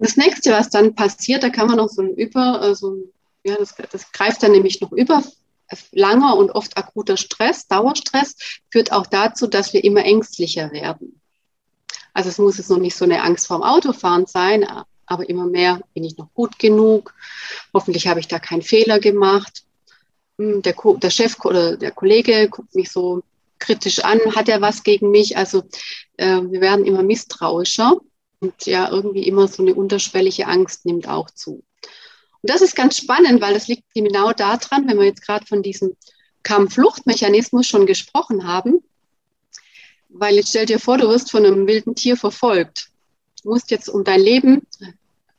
Das nächste, was dann passiert, da kann man noch so ein Über, also, ja, das, das greift dann nämlich noch über. Langer und oft akuter Stress, Dauerstress, führt auch dazu, dass wir immer ängstlicher werden. Also es muss jetzt noch nicht so eine Angst vorm Autofahren sein, aber immer mehr, bin ich noch gut genug? Hoffentlich habe ich da keinen Fehler gemacht. Hm, der, der Chef oder der Kollege guckt mich so kritisch an, hat er was gegen mich? Also äh, wir werden immer misstrauischer und ja, irgendwie immer so eine unterschwellige Angst nimmt auch zu. Und das ist ganz spannend, weil das liegt genau daran, wenn wir jetzt gerade von diesem Kampffluchtmechanismus schon gesprochen haben. Weil jetzt stell dir vor, du wirst von einem wilden Tier verfolgt. Du musst jetzt um dein Leben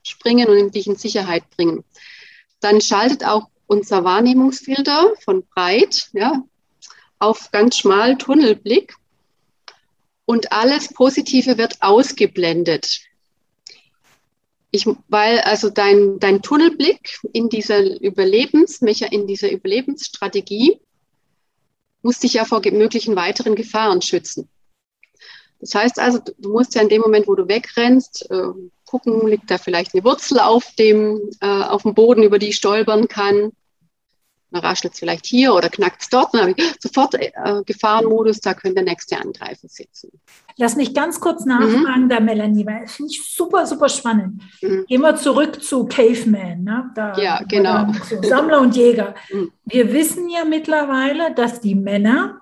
springen und dich in Sicherheit bringen. Dann schaltet auch unser Wahrnehmungsfilter von breit ja, auf ganz schmal Tunnelblick und alles Positive wird ausgeblendet. Ich, weil also dein, dein Tunnelblick in dieser Überlebens, in dieser Überlebensstrategie muss dich ja vor möglichen weiteren Gefahren schützen. Das heißt also, du musst ja in dem Moment, wo du wegrennst, äh, gucken, liegt da vielleicht eine Wurzel auf dem, äh, auf dem Boden, über die ich stolpern kann dann raschelt es vielleicht hier oder knackt es dort. Dann habe ich sofort äh, Gefahrenmodus, da könnte der nächste Angreifer sitzen. Lass mich ganz kurz nachfragen, mhm. da Melanie, weil das finde ich super, super spannend. Mhm. Gehen wir zurück zu Caveman. Ne? Da, ja, genau. So Sammler und Jäger. Mhm. Wir wissen ja mittlerweile, dass die Männer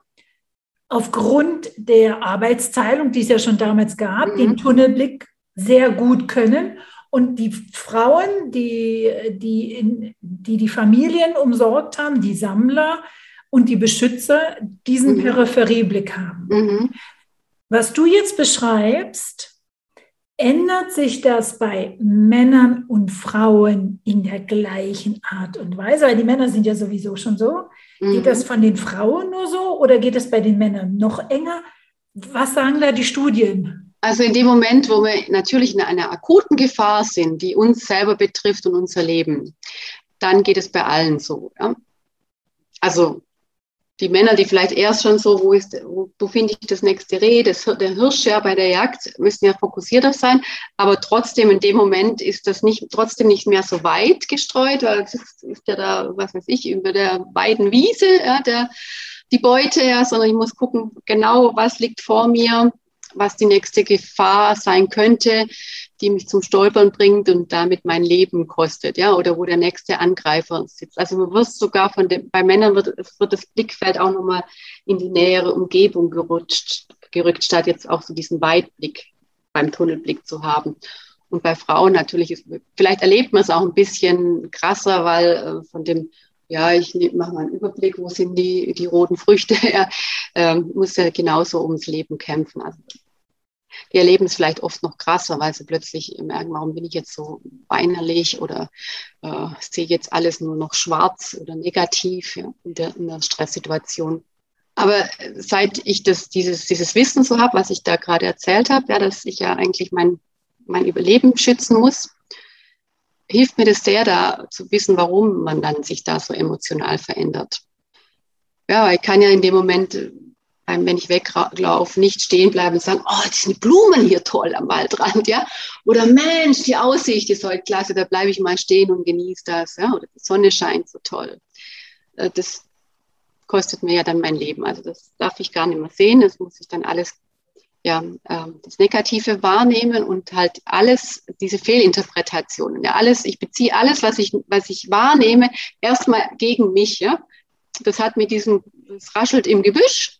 aufgrund der Arbeitsteilung, die es ja schon damals gab, den mhm. Tunnelblick sehr gut können und die Frauen, die die, in, die, die Familien umsorgt haben, die Sammler und die Beschützer, diesen mhm. Peripherieblick haben. Mhm. Was du jetzt beschreibst, ändert sich das bei Männern und Frauen in der gleichen Art und Weise? Weil die Männer sind ja sowieso schon so. Mhm. Geht das von den Frauen nur so oder geht es bei den Männern noch enger? Was sagen da die Studien? Also in dem Moment, wo wir natürlich in einer akuten Gefahr sind, die uns selber betrifft und unser Leben, dann geht es bei allen so. Ja? Also die Männer, die vielleicht erst schon so, wo ist, wo, wo finde ich das nächste Reh, das, der Hirsch ja bei der Jagd, müssen ja fokussierter sein. Aber trotzdem, in dem Moment ist das nicht, trotzdem nicht mehr so weit gestreut, weil es ist, ist ja da, was weiß ich, über der weiten Wiese, ja, der, die Beute, ja, sondern ich muss gucken, genau, was liegt vor mir, was die nächste Gefahr sein könnte, die mich zum Stolpern bringt und damit mein Leben kostet, ja, oder wo der nächste Angreifer sitzt. Also du wirst sogar von dem, bei Männern wird, wird das Blickfeld auch nochmal in die nähere Umgebung gerutscht, gerückt, statt jetzt auch so diesen Weitblick beim Tunnelblick zu haben. Und bei Frauen natürlich, ist, vielleicht erlebt man es auch ein bisschen krasser, weil äh, von dem ja, ich mache mal einen Überblick, wo sind die, die roten Früchte. er ähm, muss ja genauso ums Leben kämpfen. Also die erleben es vielleicht oft noch krasser, weil sie plötzlich merken, warum bin ich jetzt so weinerlich oder äh, sehe jetzt alles nur noch schwarz oder negativ ja, in, der, in der Stresssituation. Aber seit ich das, dieses, dieses Wissen so habe, was ich da gerade erzählt habe, ja, dass ich ja eigentlich mein, mein Überleben schützen muss, hilft mir das sehr, da zu wissen, warum man dann sich da so emotional verändert. Ja, ich kann ja in dem Moment, wenn ich weglaufe, nicht stehen bleiben und sagen, oh, die sind Blumen hier toll am Waldrand, ja. Oder Mensch, die Aussicht ist heute klasse, da bleibe ich mal stehen und genieße das, ja. Oder die Sonne scheint so toll. Äh, das kostet mir ja dann mein Leben. Also das darf ich gar nicht mehr sehen. Das muss ich dann alles ja, ähm, das Negative wahrnehmen und halt alles, diese Fehlinterpretationen, ja, alles, ich beziehe alles, was ich, was ich wahrnehme, erstmal gegen mich, ja. Das hat mit diesem, es raschelt im Gebüsch,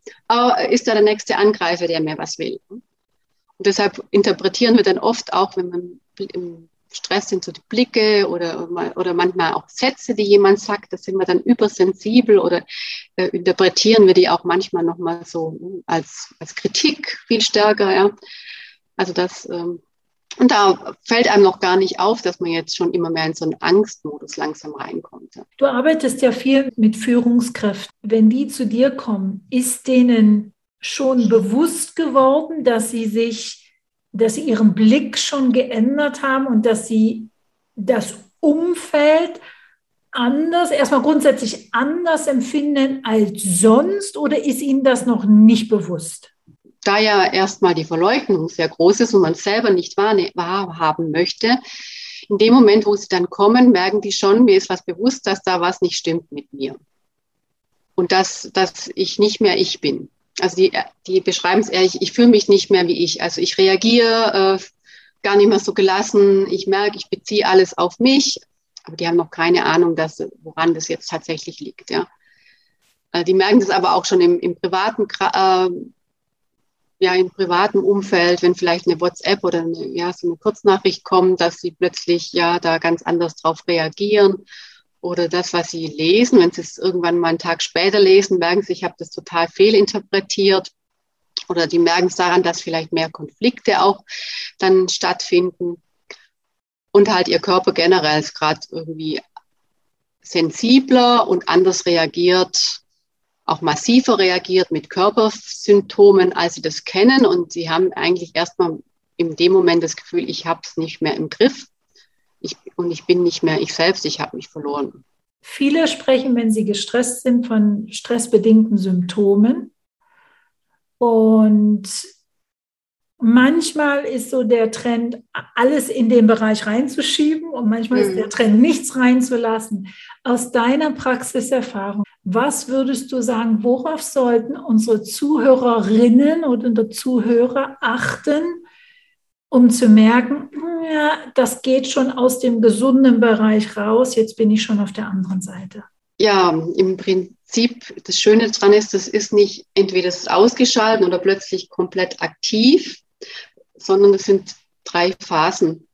ist da der nächste Angreifer, der mir was will. Und deshalb interpretieren wir dann oft auch, wenn man im Stress sind so die Blicke oder, oder manchmal auch Sätze, die jemand sagt, da sind wir dann übersensibel oder äh, interpretieren wir die auch manchmal nochmal so als, als Kritik viel stärker. Ja. Also das, ähm, und da fällt einem noch gar nicht auf, dass man jetzt schon immer mehr in so einen Angstmodus langsam reinkommt. Ja. Du arbeitest ja viel mit Führungskräften. Wenn die zu dir kommen, ist denen schon bewusst geworden, dass sie sich dass sie ihren Blick schon geändert haben und dass sie das Umfeld anders, erstmal grundsätzlich anders empfinden als sonst oder ist Ihnen das noch nicht bewusst? Da ja erstmal die Verleugnung sehr groß ist und man selber nicht wahrhaben möchte, in dem Moment, wo sie dann kommen, merken die schon, mir ist was bewusst, dass da was nicht stimmt mit mir. Und dass, dass ich nicht mehr ich bin also die, die beschreiben es ehrlich, ich fühle mich nicht mehr wie ich. Also ich reagiere äh, gar nicht mehr so gelassen. Ich merke, ich beziehe alles auf mich, aber die haben noch keine Ahnung, dass, woran das jetzt tatsächlich liegt. Ja. Äh, die merken das aber auch schon im, im privaten äh, ja, im privaten Umfeld, wenn vielleicht eine WhatsApp oder eine, ja, so eine Kurznachricht kommt, dass sie plötzlich ja da ganz anders drauf reagieren oder das, was sie lesen, wenn sie es irgendwann mal einen Tag später lesen, merken sie, ich habe das total fehlinterpretiert. Oder die merken es daran, dass vielleicht mehr Konflikte auch dann stattfinden. Und halt ihr Körper generell ist gerade irgendwie sensibler und anders reagiert, auch massiver reagiert mit Körpersymptomen, als sie das kennen. Und sie haben eigentlich erstmal in dem Moment das Gefühl, ich habe es nicht mehr im Griff ich, und ich bin nicht mehr ich selbst, ich habe mich verloren. Viele sprechen, wenn sie gestresst sind, von stressbedingten Symptomen. Und manchmal ist so der Trend, alles in den Bereich reinzuschieben und manchmal mhm. ist der mhm. Trend, nichts reinzulassen. Aus deiner Praxiserfahrung, was würdest du sagen, worauf sollten unsere Zuhörerinnen oder Zuhörer achten, um zu merken, ja, das geht schon aus dem gesunden Bereich raus, jetzt bin ich schon auf der anderen Seite. Ja, im Prinzip, das Schöne daran ist, das ist nicht entweder ist ausgeschaltet oder plötzlich komplett aktiv, sondern es sind drei Phasen.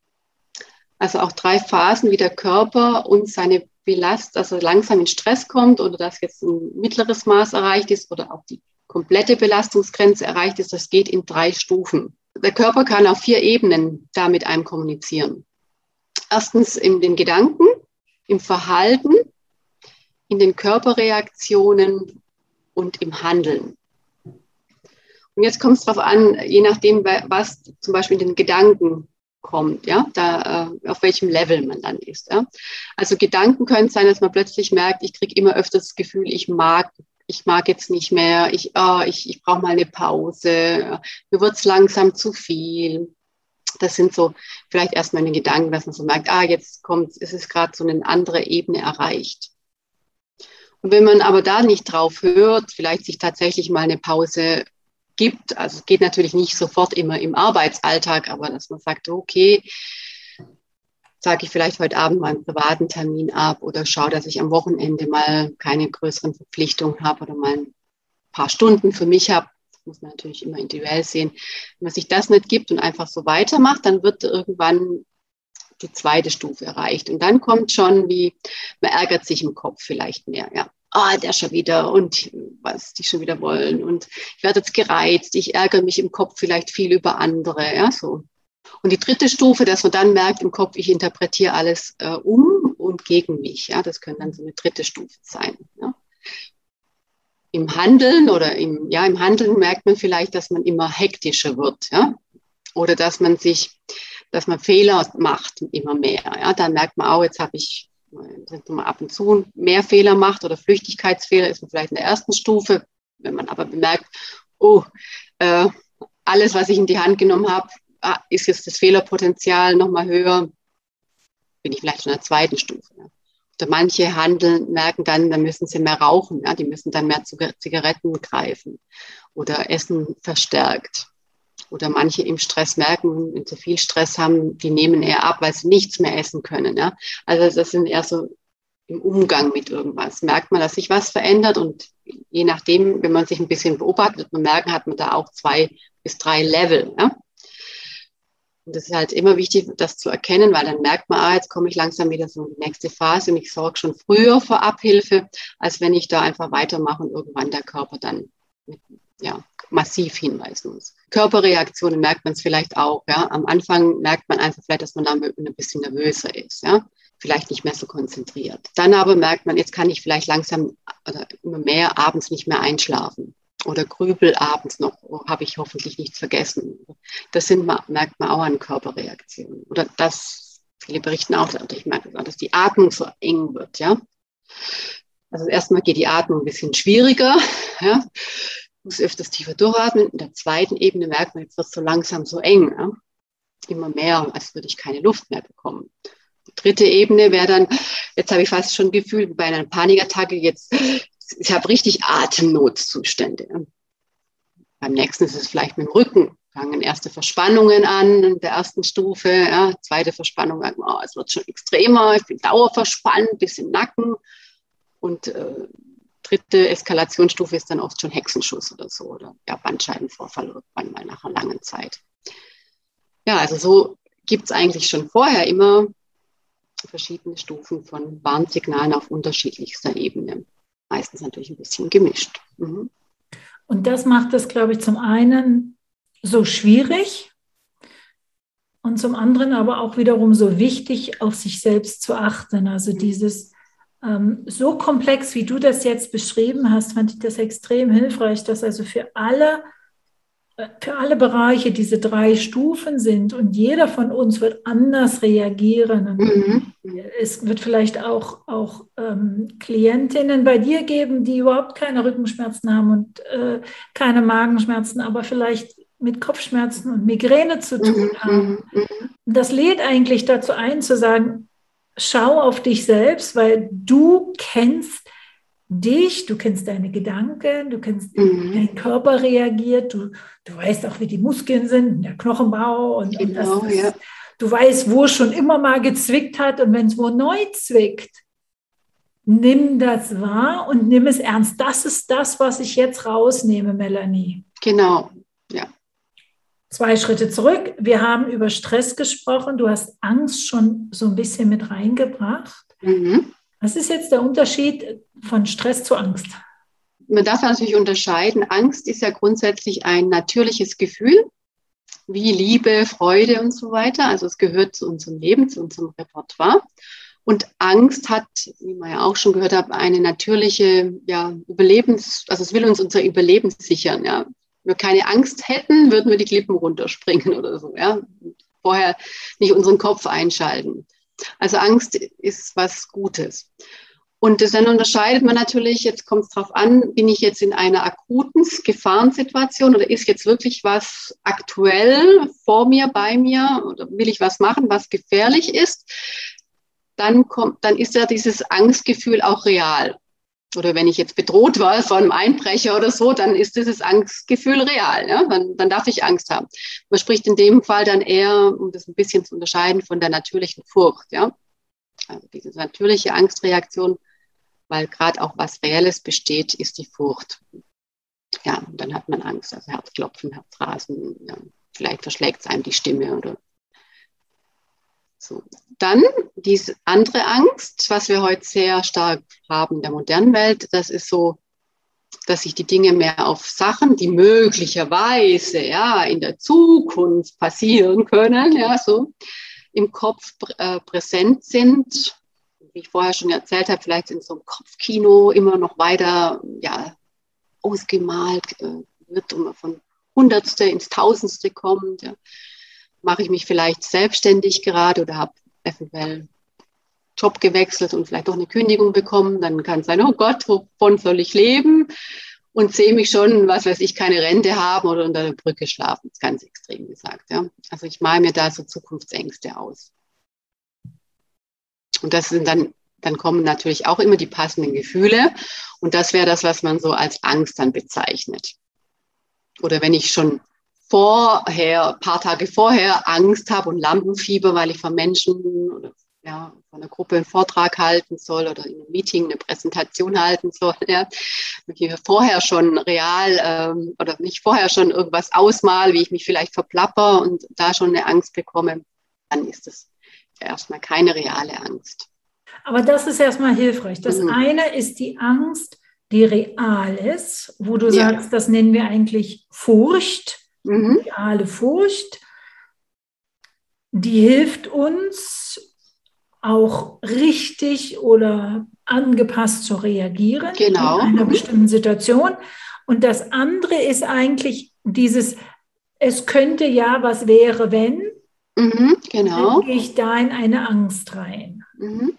Also auch drei Phasen, wie der Körper und seine Belast, also langsam in Stress kommt oder dass jetzt ein mittleres Maß erreicht ist oder auch die komplette Belastungsgrenze erreicht ist, das geht in drei Stufen der Körper kann auf vier Ebenen da mit einem kommunizieren. Erstens in den Gedanken, im Verhalten, in den Körperreaktionen und im Handeln. Und jetzt kommt es darauf an, je nachdem, was zum Beispiel in den Gedanken kommt, ja, da, äh, auf welchem Level man dann ist. Ja. Also Gedanken können sein, dass man plötzlich merkt, ich kriege immer öfter das Gefühl, ich mag ich mag jetzt nicht mehr, ich, oh, ich, ich brauche mal eine Pause, mir wird es langsam zu viel. Das sind so vielleicht erstmal eine Gedanken, dass man so merkt, ah, jetzt kommt, es ist gerade so eine andere Ebene erreicht. Und wenn man aber da nicht drauf hört, vielleicht sich tatsächlich mal eine Pause gibt, also es geht natürlich nicht sofort immer im Arbeitsalltag, aber dass man sagt, okay, sage ich vielleicht heute Abend mal einen privaten Termin ab oder schaue, dass ich am Wochenende mal keine größeren Verpflichtungen habe oder mal ein paar Stunden für mich habe. Das muss man natürlich immer individuell sehen. Wenn man sich das nicht gibt und einfach so weitermacht, dann wird irgendwann die zweite Stufe erreicht. Und dann kommt schon wie, man ärgert sich im Kopf vielleicht mehr, ja. Ah, der schon wieder und was die schon wieder wollen. Und ich werde jetzt gereizt, ich ärgere mich im Kopf vielleicht viel über andere, ja, so. Und die dritte Stufe, dass man dann merkt im Kopf, ich interpretiere alles äh, um und gegen mich. Ja, das könnte dann so eine dritte Stufe sein. Ja. Im Handeln oder im, ja, im Handeln merkt man vielleicht, dass man immer hektischer wird. Ja. Oder dass man sich, dass man Fehler macht immer mehr. Ja. Dann merkt man auch, jetzt habe ich man ab und zu mehr Fehler macht oder Flüchtigkeitsfehler, ist man vielleicht in der ersten Stufe. Wenn man aber bemerkt, oh, äh, alles, was ich in die Hand genommen habe, ah, ist jetzt das Fehlerpotenzial nochmal höher, bin ich vielleicht schon in der zweiten Stufe. Ja. Oder manche handeln, merken dann, da müssen sie mehr rauchen, ja, die müssen dann mehr Zigaretten greifen oder Essen verstärkt. Oder manche im Stress merken, wenn sie viel Stress haben, die nehmen eher ab, weil sie nichts mehr essen können. Ja. Also das sind eher so im Umgang mit irgendwas. Merkt man, dass sich was verändert und je nachdem, wenn man sich ein bisschen beobachtet, man merken, hat man da auch zwei bis drei Level. Ja. Und das ist halt immer wichtig, das zu erkennen, weil dann merkt man, ah, jetzt komme ich langsam wieder so in die nächste Phase und ich sorge schon früher für Abhilfe, als wenn ich da einfach weitermache und irgendwann der Körper dann ja, massiv hinweisen muss. Körperreaktionen merkt man es vielleicht auch. Ja. Am Anfang merkt man einfach vielleicht, dass man da ein bisschen nervöser ist. Ja. Vielleicht nicht mehr so konzentriert. Dann aber merkt man, jetzt kann ich vielleicht langsam oder immer mehr abends nicht mehr einschlafen oder grübel abends noch, oh, habe ich hoffentlich nichts vergessen. Das sind, merkt man auch an Körperreaktionen. Oder das, viele berichten auch, ich merke auch, dass die Atmung so eng wird, ja. Also erstmal geht die Atmung ein bisschen schwieriger, ja. Muss öfters tiefer durchatmen. In der zweiten Ebene merkt man, jetzt wird es so langsam so eng, ja? immer mehr, als würde ich keine Luft mehr bekommen. Dritte Ebene wäre dann, jetzt habe ich fast schon gefühlt, bei einer Panikattacke, jetzt ich habe richtig Atemnotzustände. Beim nächsten ist es vielleicht mit dem Rücken. Fangen erste Verspannungen an in der ersten Stufe. Ja, zweite Verspannung, oh, es wird schon extremer, ich bin dauerverspannt, bisschen Nacken. Und äh, dritte Eskalationsstufe ist dann oft schon Hexenschuss oder so oder ja, Bandscheibenvorfall irgendwann mal nach einer langen Zeit. Ja, also so gibt es eigentlich schon vorher immer verschiedene Stufen von Warnsignalen auf unterschiedlichster Ebene meistens natürlich ein bisschen gemischt. Mhm. Und das macht es, glaube ich, zum einen so schwierig und zum anderen aber auch wiederum so wichtig, auf sich selbst zu achten. Also dieses ähm, so komplex, wie du das jetzt beschrieben hast, fand ich das extrem hilfreich, dass also für alle für alle Bereiche diese drei Stufen sind und jeder von uns wird anders reagieren. Mhm. Es wird vielleicht auch, auch ähm, Klientinnen bei dir geben, die überhaupt keine Rückenschmerzen haben und äh, keine Magenschmerzen, aber vielleicht mit Kopfschmerzen und Migräne zu tun mhm. haben. Mhm. Das lädt eigentlich dazu ein, zu sagen, schau auf dich selbst, weil du kennst dich, du kennst deine Gedanken, du kennst, mhm. wie dein Körper reagiert, du, du weißt auch, wie die Muskeln sind, der Knochenbau und, genau, und das, ja. du weißt, wo es schon immer mal gezwickt hat und wenn es wo neu zwickt, nimm das wahr und nimm es ernst. Das ist das, was ich jetzt rausnehme, Melanie. Genau, ja. Zwei Schritte zurück. Wir haben über Stress gesprochen. Du hast Angst schon so ein bisschen mit reingebracht. Mhm. Was ist jetzt der Unterschied von Stress zu Angst? Man darf natürlich unterscheiden. Angst ist ja grundsätzlich ein natürliches Gefühl, wie Liebe, Freude und so weiter. Also es gehört zu unserem Leben, zu unserem Repertoire. Und Angst hat, wie man ja auch schon gehört hat, eine natürliche ja, Überlebens, also es will uns unser Überleben sichern. Ja. Wenn wir keine Angst hätten, würden wir die Klippen runterspringen oder so. Ja. Vorher nicht unseren Kopf einschalten. Also Angst ist was Gutes. Und dann unterscheidet man natürlich, jetzt kommt es darauf an, bin ich jetzt in einer akuten Gefahrensituation oder ist jetzt wirklich was aktuell vor mir, bei mir oder will ich was machen, was gefährlich ist, dann kommt, dann ist ja dieses Angstgefühl auch real oder wenn ich jetzt bedroht war von einem Einbrecher oder so, dann ist dieses Angstgefühl real. Ja? Dann, dann darf ich Angst haben. Man spricht in dem Fall dann eher, um das ein bisschen zu unterscheiden, von der natürlichen Furcht. Ja? Also diese natürliche Angstreaktion, weil gerade auch was Reelles besteht, ist die Furcht. Ja, und dann hat man Angst, also Herzklopfen, Herzrasen, ja, vielleicht verschlägt es einem die Stimme oder so. Dann diese andere Angst, was wir heute sehr stark haben in der modernen Welt, das ist so, dass sich die Dinge mehr auf Sachen, die möglicherweise ja in der Zukunft passieren können, ja so im Kopf äh, präsent sind. Wie ich vorher schon erzählt habe, vielleicht in so einem Kopfkino immer noch weiter ja ausgemalt äh, wird und man von Hundertste ins Tausendste kommt. Ja mache ich mich vielleicht selbstständig gerade oder habe eventuell Job gewechselt und vielleicht auch eine Kündigung bekommen, dann kann es sein, oh Gott, wovon soll ich leben? Und sehe mich schon, was weiß ich, keine Rente haben oder unter der Brücke schlafen, ist ganz extrem gesagt. Ja. Also ich male mir da so Zukunftsängste aus. Und das sind dann, dann kommen natürlich auch immer die passenden Gefühle. Und das wäre das, was man so als Angst dann bezeichnet. Oder wenn ich schon vorher, paar Tage vorher Angst habe und Lampenfieber, weil ich von Menschen oder ja, von einer Gruppe einen Vortrag halten soll oder in einem Meeting eine Präsentation halten soll, ja, ich vorher schon real ähm, oder nicht vorher schon irgendwas ausmal, wie ich mich vielleicht verplapper und da schon eine Angst bekomme, dann ist das erstmal keine reale Angst. Aber das ist erstmal hilfreich. Das mhm. eine ist die Angst, die real ist, wo du ja. sagst, das nennen wir eigentlich Furcht mhm. reale Furcht, die hilft uns auch richtig oder angepasst zu reagieren genau. in einer bestimmten Situation. Und das andere ist eigentlich dieses, es könnte ja, was wäre, wenn. Mhm, genau. Dann gehe ich da in eine Angst rein. Mhm.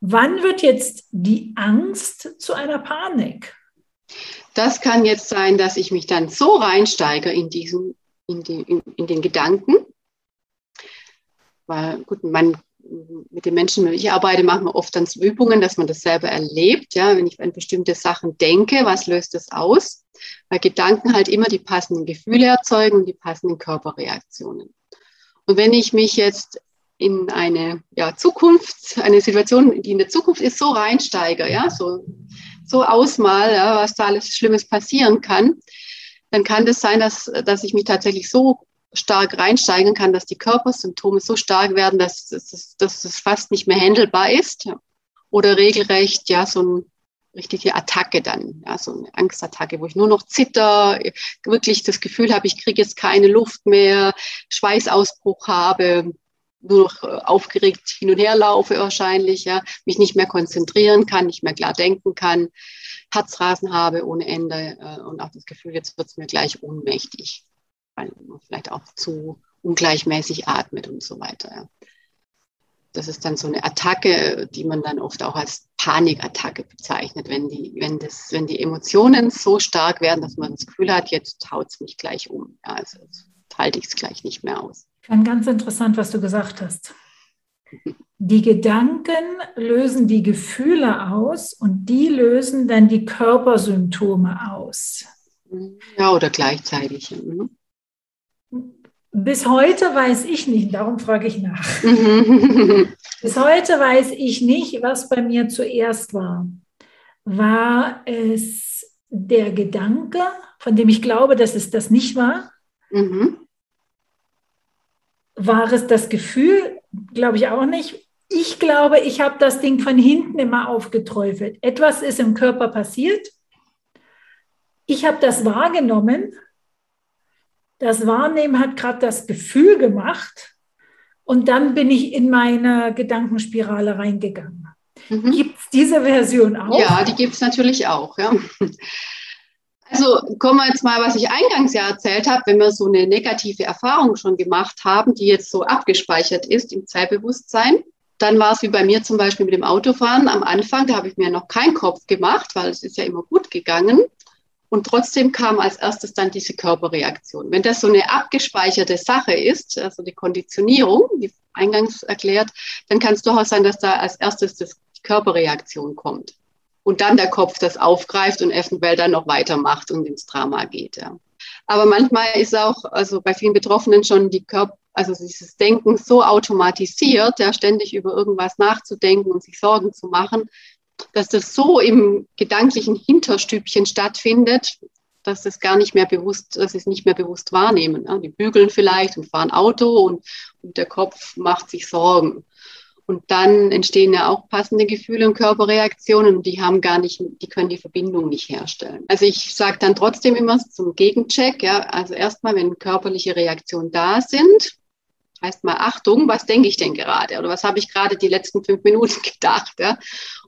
Wann wird jetzt die Angst zu einer Panik? Das kann jetzt sein, dass ich mich dann so reinsteige in diesen, in, die, in, in den Gedanken. Weil, gut, man, mit den Menschen, wenn ich arbeite, machen wir oft dann Übungen, dass man das selber erlebt. Ja, wenn ich an bestimmte Sachen denke, was löst das aus? Weil Gedanken halt immer die passenden Gefühle erzeugen und die passenden Körperreaktionen. Und wenn ich mich jetzt in eine ja, Zukunft, eine Situation, die in der Zukunft ist, so reinsteige, ja, so so ausmal, ja, was da alles Schlimmes passieren kann, dann kann das sein, dass, dass ich mich tatsächlich so stark reinsteigen kann, dass die Körpersymptome so stark werden, dass, dass, dass es fast nicht mehr handelbar ist. Oder regelrecht, ja, so eine richtige Attacke dann, ja, so eine Angstattacke, wo ich nur noch zitter, wirklich das Gefühl habe, ich kriege jetzt keine Luft mehr, Schweißausbruch habe, nur noch äh, aufgeregt hin und her laufe wahrscheinlich, ja, mich nicht mehr konzentrieren kann, nicht mehr klar denken kann, Herzrasen habe ohne Ende äh, und auch das Gefühl, jetzt wird es mir gleich ohnmächtig. weil man vielleicht auch zu ungleichmäßig atmet und so weiter. Ja. Das ist dann so eine Attacke, die man dann oft auch als Panikattacke bezeichnet, wenn die, wenn das, wenn die Emotionen so stark werden, dass man das Gefühl hat, jetzt haut es mich gleich um. Ja, also halte ich es gleich nicht mehr aus. Ganz interessant, was du gesagt hast. Die Gedanken lösen die Gefühle aus und die lösen dann die Körpersymptome aus. Ja, oder gleichzeitig. Mhm. Bis heute weiß ich nicht, darum frage ich nach. Bis heute weiß ich nicht, was bei mir zuerst war. War es der Gedanke, von dem ich glaube, dass es das nicht war? Mhm. War es das Gefühl? Glaube ich auch nicht. Ich glaube, ich habe das Ding von hinten immer aufgeträufelt. Etwas ist im Körper passiert. Ich habe das wahrgenommen das Wahrnehmen hat gerade das Gefühl gemacht und dann bin ich in meine Gedankenspirale reingegangen. Mhm. Gibt es diese Version auch? Ja, die gibt es natürlich auch. Ja. Also kommen wir jetzt mal, was ich eingangs ja erzählt habe, wenn wir so eine negative Erfahrung schon gemacht haben, die jetzt so abgespeichert ist im Zeitbewusstsein, dann war es wie bei mir zum Beispiel mit dem Autofahren am Anfang, da habe ich mir noch keinen Kopf gemacht, weil es ist ja immer gut gegangen. Und trotzdem kam als erstes dann diese Körperreaktion. Wenn das so eine abgespeicherte Sache ist, also die Konditionierung, wie eingangs erklärt, dann kann es durchaus sein, dass da als erstes die Körperreaktion kommt. Und dann der Kopf das aufgreift und eventuell dann noch weitermacht und ins Drama geht. Ja. Aber manchmal ist auch, also bei vielen Betroffenen schon die Körper, also dieses Denken so automatisiert, ja, ständig über irgendwas nachzudenken und sich Sorgen zu machen, dass das so im gedanklichen Hinterstübchen stattfindet, dass es gar nicht mehr bewusst, dass sie es nicht mehr bewusst wahrnehmen. Die bügeln vielleicht und fahren Auto und, und der Kopf macht sich Sorgen. Und dann entstehen ja auch passende Gefühle und Körperreaktionen die haben gar nicht, die können die Verbindung nicht herstellen. Also ich sage dann trotzdem immer zum Gegencheck, ja, also erstmal, wenn körperliche Reaktionen da sind, heißt mal Achtung, was denke ich denn gerade oder was habe ich gerade die letzten fünf Minuten gedacht. Ja?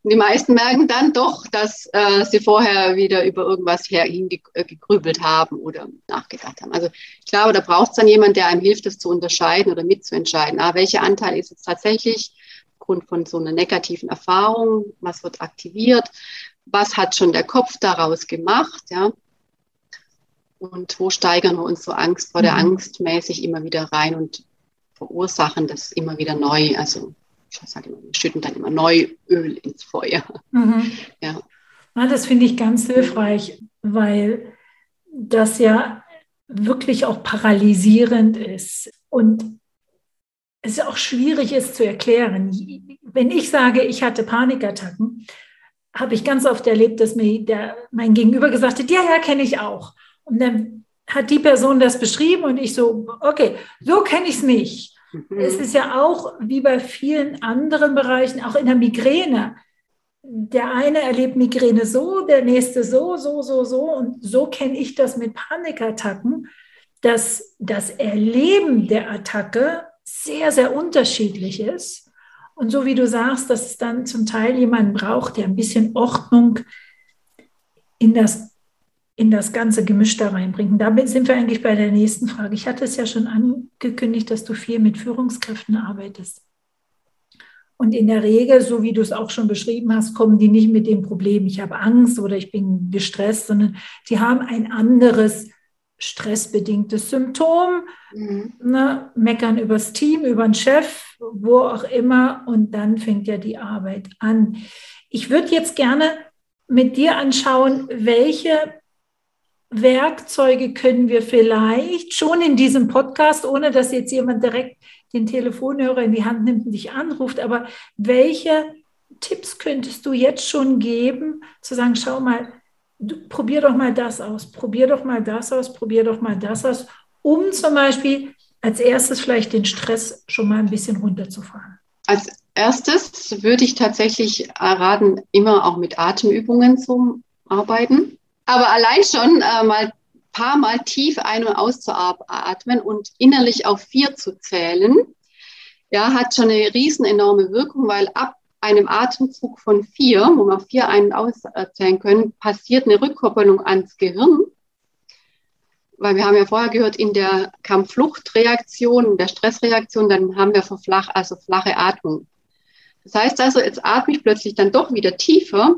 Und die meisten merken dann doch, dass äh, sie vorher wieder über irgendwas hingegrübelt haben oder nachgedacht haben. Also ich glaube, da braucht es dann jemand, der einem hilft, das zu unterscheiden oder mitzuentscheiden. Ah, welcher Anteil ist jetzt tatsächlich aufgrund von so einer negativen Erfahrung, was wird aktiviert, was hat schon der Kopf daraus gemacht, ja. Und wo steigern wir uns so Angst vor der mhm. Angst mäßig immer wieder rein und verursachen das immer wieder neu. Also ich sage immer, wir schütten dann immer neu Öl ins Feuer. Mhm. Ja. ja. Das finde ich ganz hilfreich, weil das ja wirklich auch paralysierend ist und es auch schwierig ist zu erklären. Wenn ich sage, ich hatte Panikattacken, habe ich ganz oft erlebt, dass mir der, mein Gegenüber gesagt hat, ja, ja, kenne ich auch. Und dann hat die Person das beschrieben und ich so, okay, so kenne ich es nicht. Mhm. Es ist ja auch wie bei vielen anderen Bereichen, auch in der Migräne. Der eine erlebt Migräne so, der nächste so, so, so, so. Und so kenne ich das mit Panikattacken, dass das Erleben der Attacke sehr, sehr unterschiedlich ist. Und so wie du sagst, dass es dann zum Teil jemanden braucht, der ein bisschen Ordnung in das in das ganze Gemisch da reinbringt. Und damit sind wir eigentlich bei der nächsten Frage. Ich hatte es ja schon angekündigt, dass du viel mit Führungskräften arbeitest. Und in der Regel, so wie du es auch schon beschrieben hast, kommen die nicht mit dem Problem, ich habe Angst oder ich bin gestresst, sondern die haben ein anderes stressbedingtes Symptom, mhm. ne, meckern übers Team, über den Chef, wo auch immer. Und dann fängt ja die Arbeit an. Ich würde jetzt gerne mit dir anschauen, welche Werkzeuge können wir vielleicht schon in diesem Podcast, ohne dass jetzt jemand direkt den Telefonhörer in die Hand nimmt und dich anruft, aber welche Tipps könntest du jetzt schon geben, zu sagen, schau mal, du, probier doch mal das aus, probier doch mal das aus, probier doch mal das aus, um zum Beispiel als erstes vielleicht den Stress schon mal ein bisschen runterzufahren? Als erstes würde ich tatsächlich raten, immer auch mit Atemübungen zu arbeiten. Aber allein schon äh, mal paar Mal tief ein- und auszuatmen und innerlich auf vier zu zählen, ja, hat schon eine riesen enorme Wirkung, weil ab einem Atemzug von vier, wo wir vier ein- und auszählen können, passiert eine Rückkoppelung ans Gehirn. weil wir haben ja vorher gehört, in der Kampffluchtreaktion, in der Stressreaktion, dann haben wir flach, also flache Atmung. Das heißt also, jetzt atme ich plötzlich dann doch wieder tiefer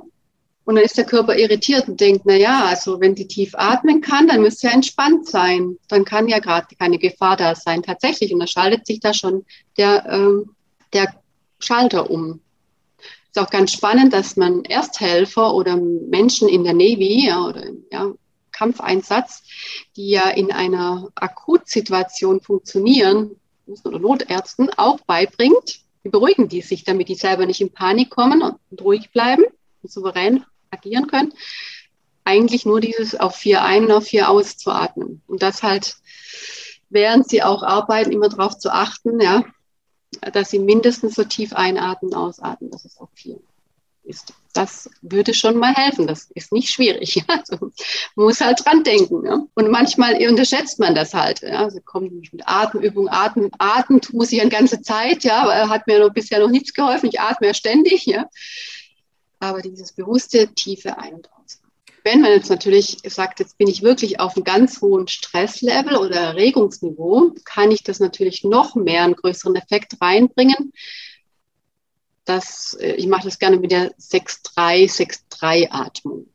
und dann ist der Körper irritiert und denkt, na ja, also wenn die tief atmen kann, dann müsste ja entspannt sein. Dann kann ja gerade keine Gefahr da sein, tatsächlich. Und da schaltet sich da schon der, ähm, der Schalter um. Ist auch ganz spannend, dass man Ersthelfer oder Menschen in der Navy ja, oder ja, Kampfeinsatz, die ja in einer Akutsituation funktionieren, oder Notärzten auch beibringt, wie beruhigen die sich, damit die selber nicht in Panik kommen und ruhig bleiben und souverän agieren können, eigentlich nur dieses auf vier ein und auf vier auszuatmen. Und das halt, während sie auch arbeiten, immer darauf zu achten, ja, dass sie mindestens so tief einatmen, ausatmen, dass es auf vier ist. Das würde schon mal helfen. Das ist nicht schwierig. Also, man muss halt dran denken. Ja. Und manchmal unterschätzt man das halt. Ja. Also kommt mit Atemübung, Atmen, atmen muss ich eine ganze Zeit, ja, hat mir noch, bisher noch nichts geholfen. Ich atme ja ständig, ja aber dieses bewusste tiefe Ein- und Aus. Wenn man jetzt natürlich sagt, jetzt bin ich wirklich auf einem ganz hohen Stresslevel oder Erregungsniveau, kann ich das natürlich noch mehr einen größeren Effekt reinbringen. Das, äh, ich mache das gerne mit der 6-3, 6-3-Atmung.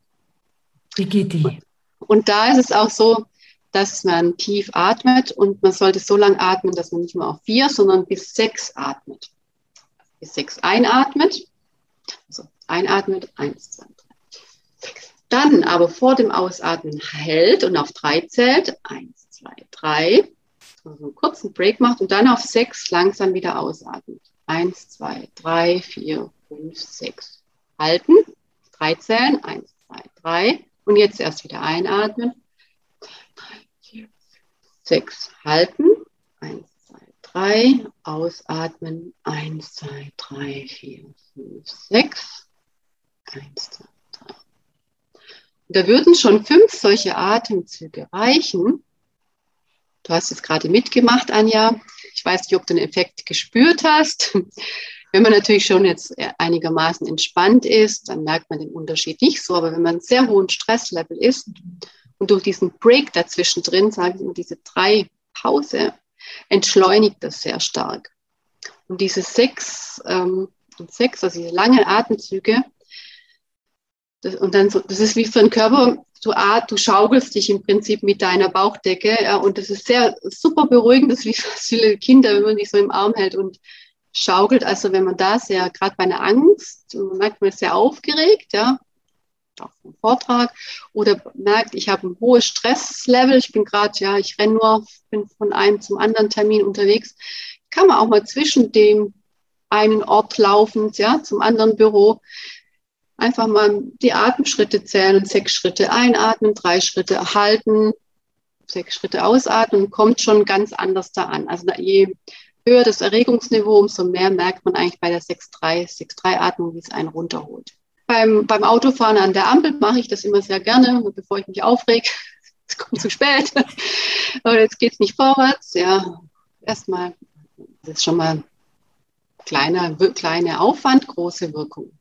Wie geht die? Und da ist es auch so, dass man tief atmet und man sollte so lange atmen, dass man nicht nur auf vier, sondern bis sechs atmet. Bis sechs einatmet. Also Einatmet, eins, zwei, drei. Dann aber vor dem Ausatmen hält und auf drei zählt. Eins, zwei, drei. Also einen kurzen Break macht und dann auf sechs langsam wieder ausatmet. Eins, zwei, drei, vier, fünf, sechs. Halten. Drei zählen. Eins, zwei, drei. Und jetzt erst wieder einatmen. Sechs. Halten. Eins, zwei, drei. Ausatmen. Eins, zwei, drei, vier, fünf, sechs. Eins, zwei, da würden schon fünf solche Atemzüge reichen. Du hast es gerade mitgemacht, Anja. Ich weiß nicht, ob du den Effekt gespürt hast. Wenn man natürlich schon jetzt einigermaßen entspannt ist, dann merkt man den Unterschied nicht so. Aber wenn man sehr hohen Stresslevel ist und durch diesen Break dazwischen drin, sage ich mal, diese drei Pause, entschleunigt das sehr stark. Und diese sechs, ähm, sechs, also diese langen Atemzüge, das, und dann so, das ist wie für den Körper, du, ah, du schaukelst dich im Prinzip mit deiner Bauchdecke. Ja, und das ist sehr super beruhigend, das ist wie viele Kinder, wenn man dich so im Arm hält und schaukelt. Also wenn man da sehr, gerade bei einer Angst, man merkt, man ist sehr aufgeregt, ja, auch vom Vortrag, oder merkt, ich habe ein hohes Stresslevel, ich bin gerade, ja, ich renne nur, bin von einem zum anderen Termin unterwegs, kann man auch mal zwischen dem einen Ort laufend, ja, zum anderen Büro, einfach mal die Atemschritte zählen, sechs Schritte einatmen, drei Schritte erhalten, sechs Schritte ausatmen, kommt schon ganz anders da an. Also je höher das Erregungsniveau, umso mehr merkt man eigentlich bei der 6-3, 6-3-Atmung, wie es einen runterholt. Beim, beim Autofahren an der Ampel mache ich das immer sehr gerne, bevor ich mich aufrege. Es kommt zu spät. Oder jetzt geht es nicht vorwärts. Ja, erstmal, das ist schon mal kleiner, kleiner Aufwand, große Wirkung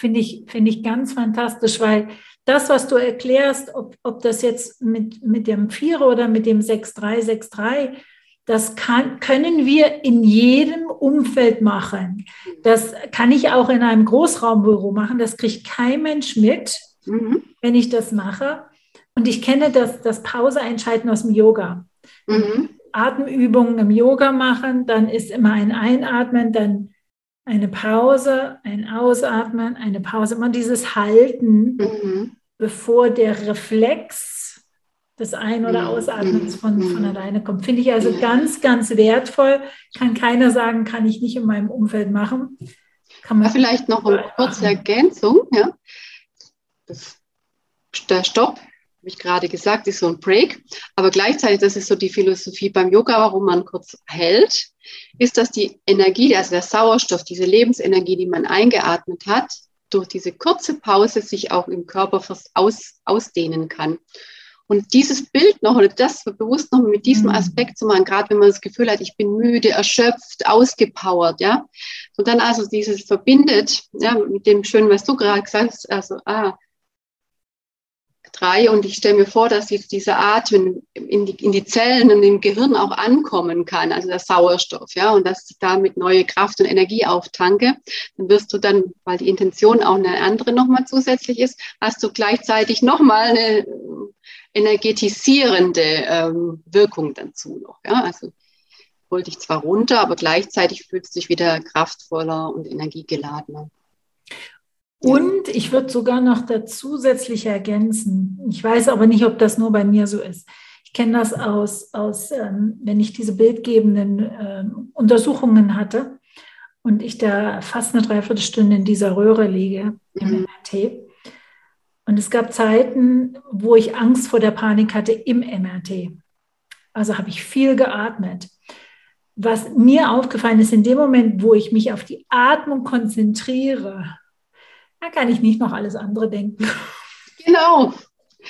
finde ich, finde ich ganz fantastisch, weil das, was du erklärst, ob, ob das jetzt mit, mit dem Vierer oder mit dem 6-3, das kann, können wir in jedem Umfeld machen. Das kann ich auch in einem Großraumbüro machen. Das kriegt kein Mensch mit, mhm. wenn ich das mache. Und ich kenne das, das Pause einschalten aus dem Yoga. Mhm. Atemübungen im Yoga machen, dann ist immer ein Einatmen, dann eine Pause, ein Ausatmen, eine Pause, immer dieses Halten, mhm. bevor der Reflex des Ein- oder mhm. Ausatmens von, mhm. von alleine kommt. Finde ich also ganz, ganz wertvoll. Kann keiner sagen, kann ich nicht in meinem Umfeld machen. Kann man ja, vielleicht noch eine kurze Ergänzung. Ja. Das, der Stopp habe ich gerade gesagt, ist so ein Break. Aber gleichzeitig, das ist so die Philosophie beim Yoga, warum man kurz hält, ist, dass die Energie, also der Sauerstoff, diese Lebensenergie, die man eingeatmet hat, durch diese kurze Pause sich auch im Körper aus, ausdehnen kann. Und dieses Bild noch oder das bewusst noch mit diesem mhm. Aspekt zu machen, gerade wenn man das Gefühl hat, ich bin müde, erschöpft, ausgepowert, ja. Und dann also dieses verbindet, ja, mit dem schönen, was du gerade gesagt hast, also, ah, drei und ich stelle mir vor, dass jetzt dieser Atem in die, in die Zellen und im Gehirn auch ankommen kann, also der Sauerstoff, ja, und dass ich damit neue Kraft und Energie auftanke, dann wirst du dann, weil die Intention auch eine andere nochmal zusätzlich ist, hast du gleichzeitig nochmal eine energetisierende ähm, Wirkung dazu noch, ja, also holt dich zwar runter, aber gleichzeitig fühlst du dich wieder kraftvoller und energiegeladener. Und ich würde sogar noch dazu zusätzlich ergänzen. Ich weiß aber nicht, ob das nur bei mir so ist. Ich kenne das aus, aus ähm, wenn ich diese bildgebenden äh, Untersuchungen hatte und ich da fast eine Dreiviertelstunde in dieser Röhre liege im mhm. MRT. Und es gab Zeiten, wo ich Angst vor der Panik hatte im MRT. Also habe ich viel geatmet. Was mir aufgefallen ist, in dem Moment, wo ich mich auf die Atmung konzentriere, da kann ich nicht noch alles andere denken. Genau.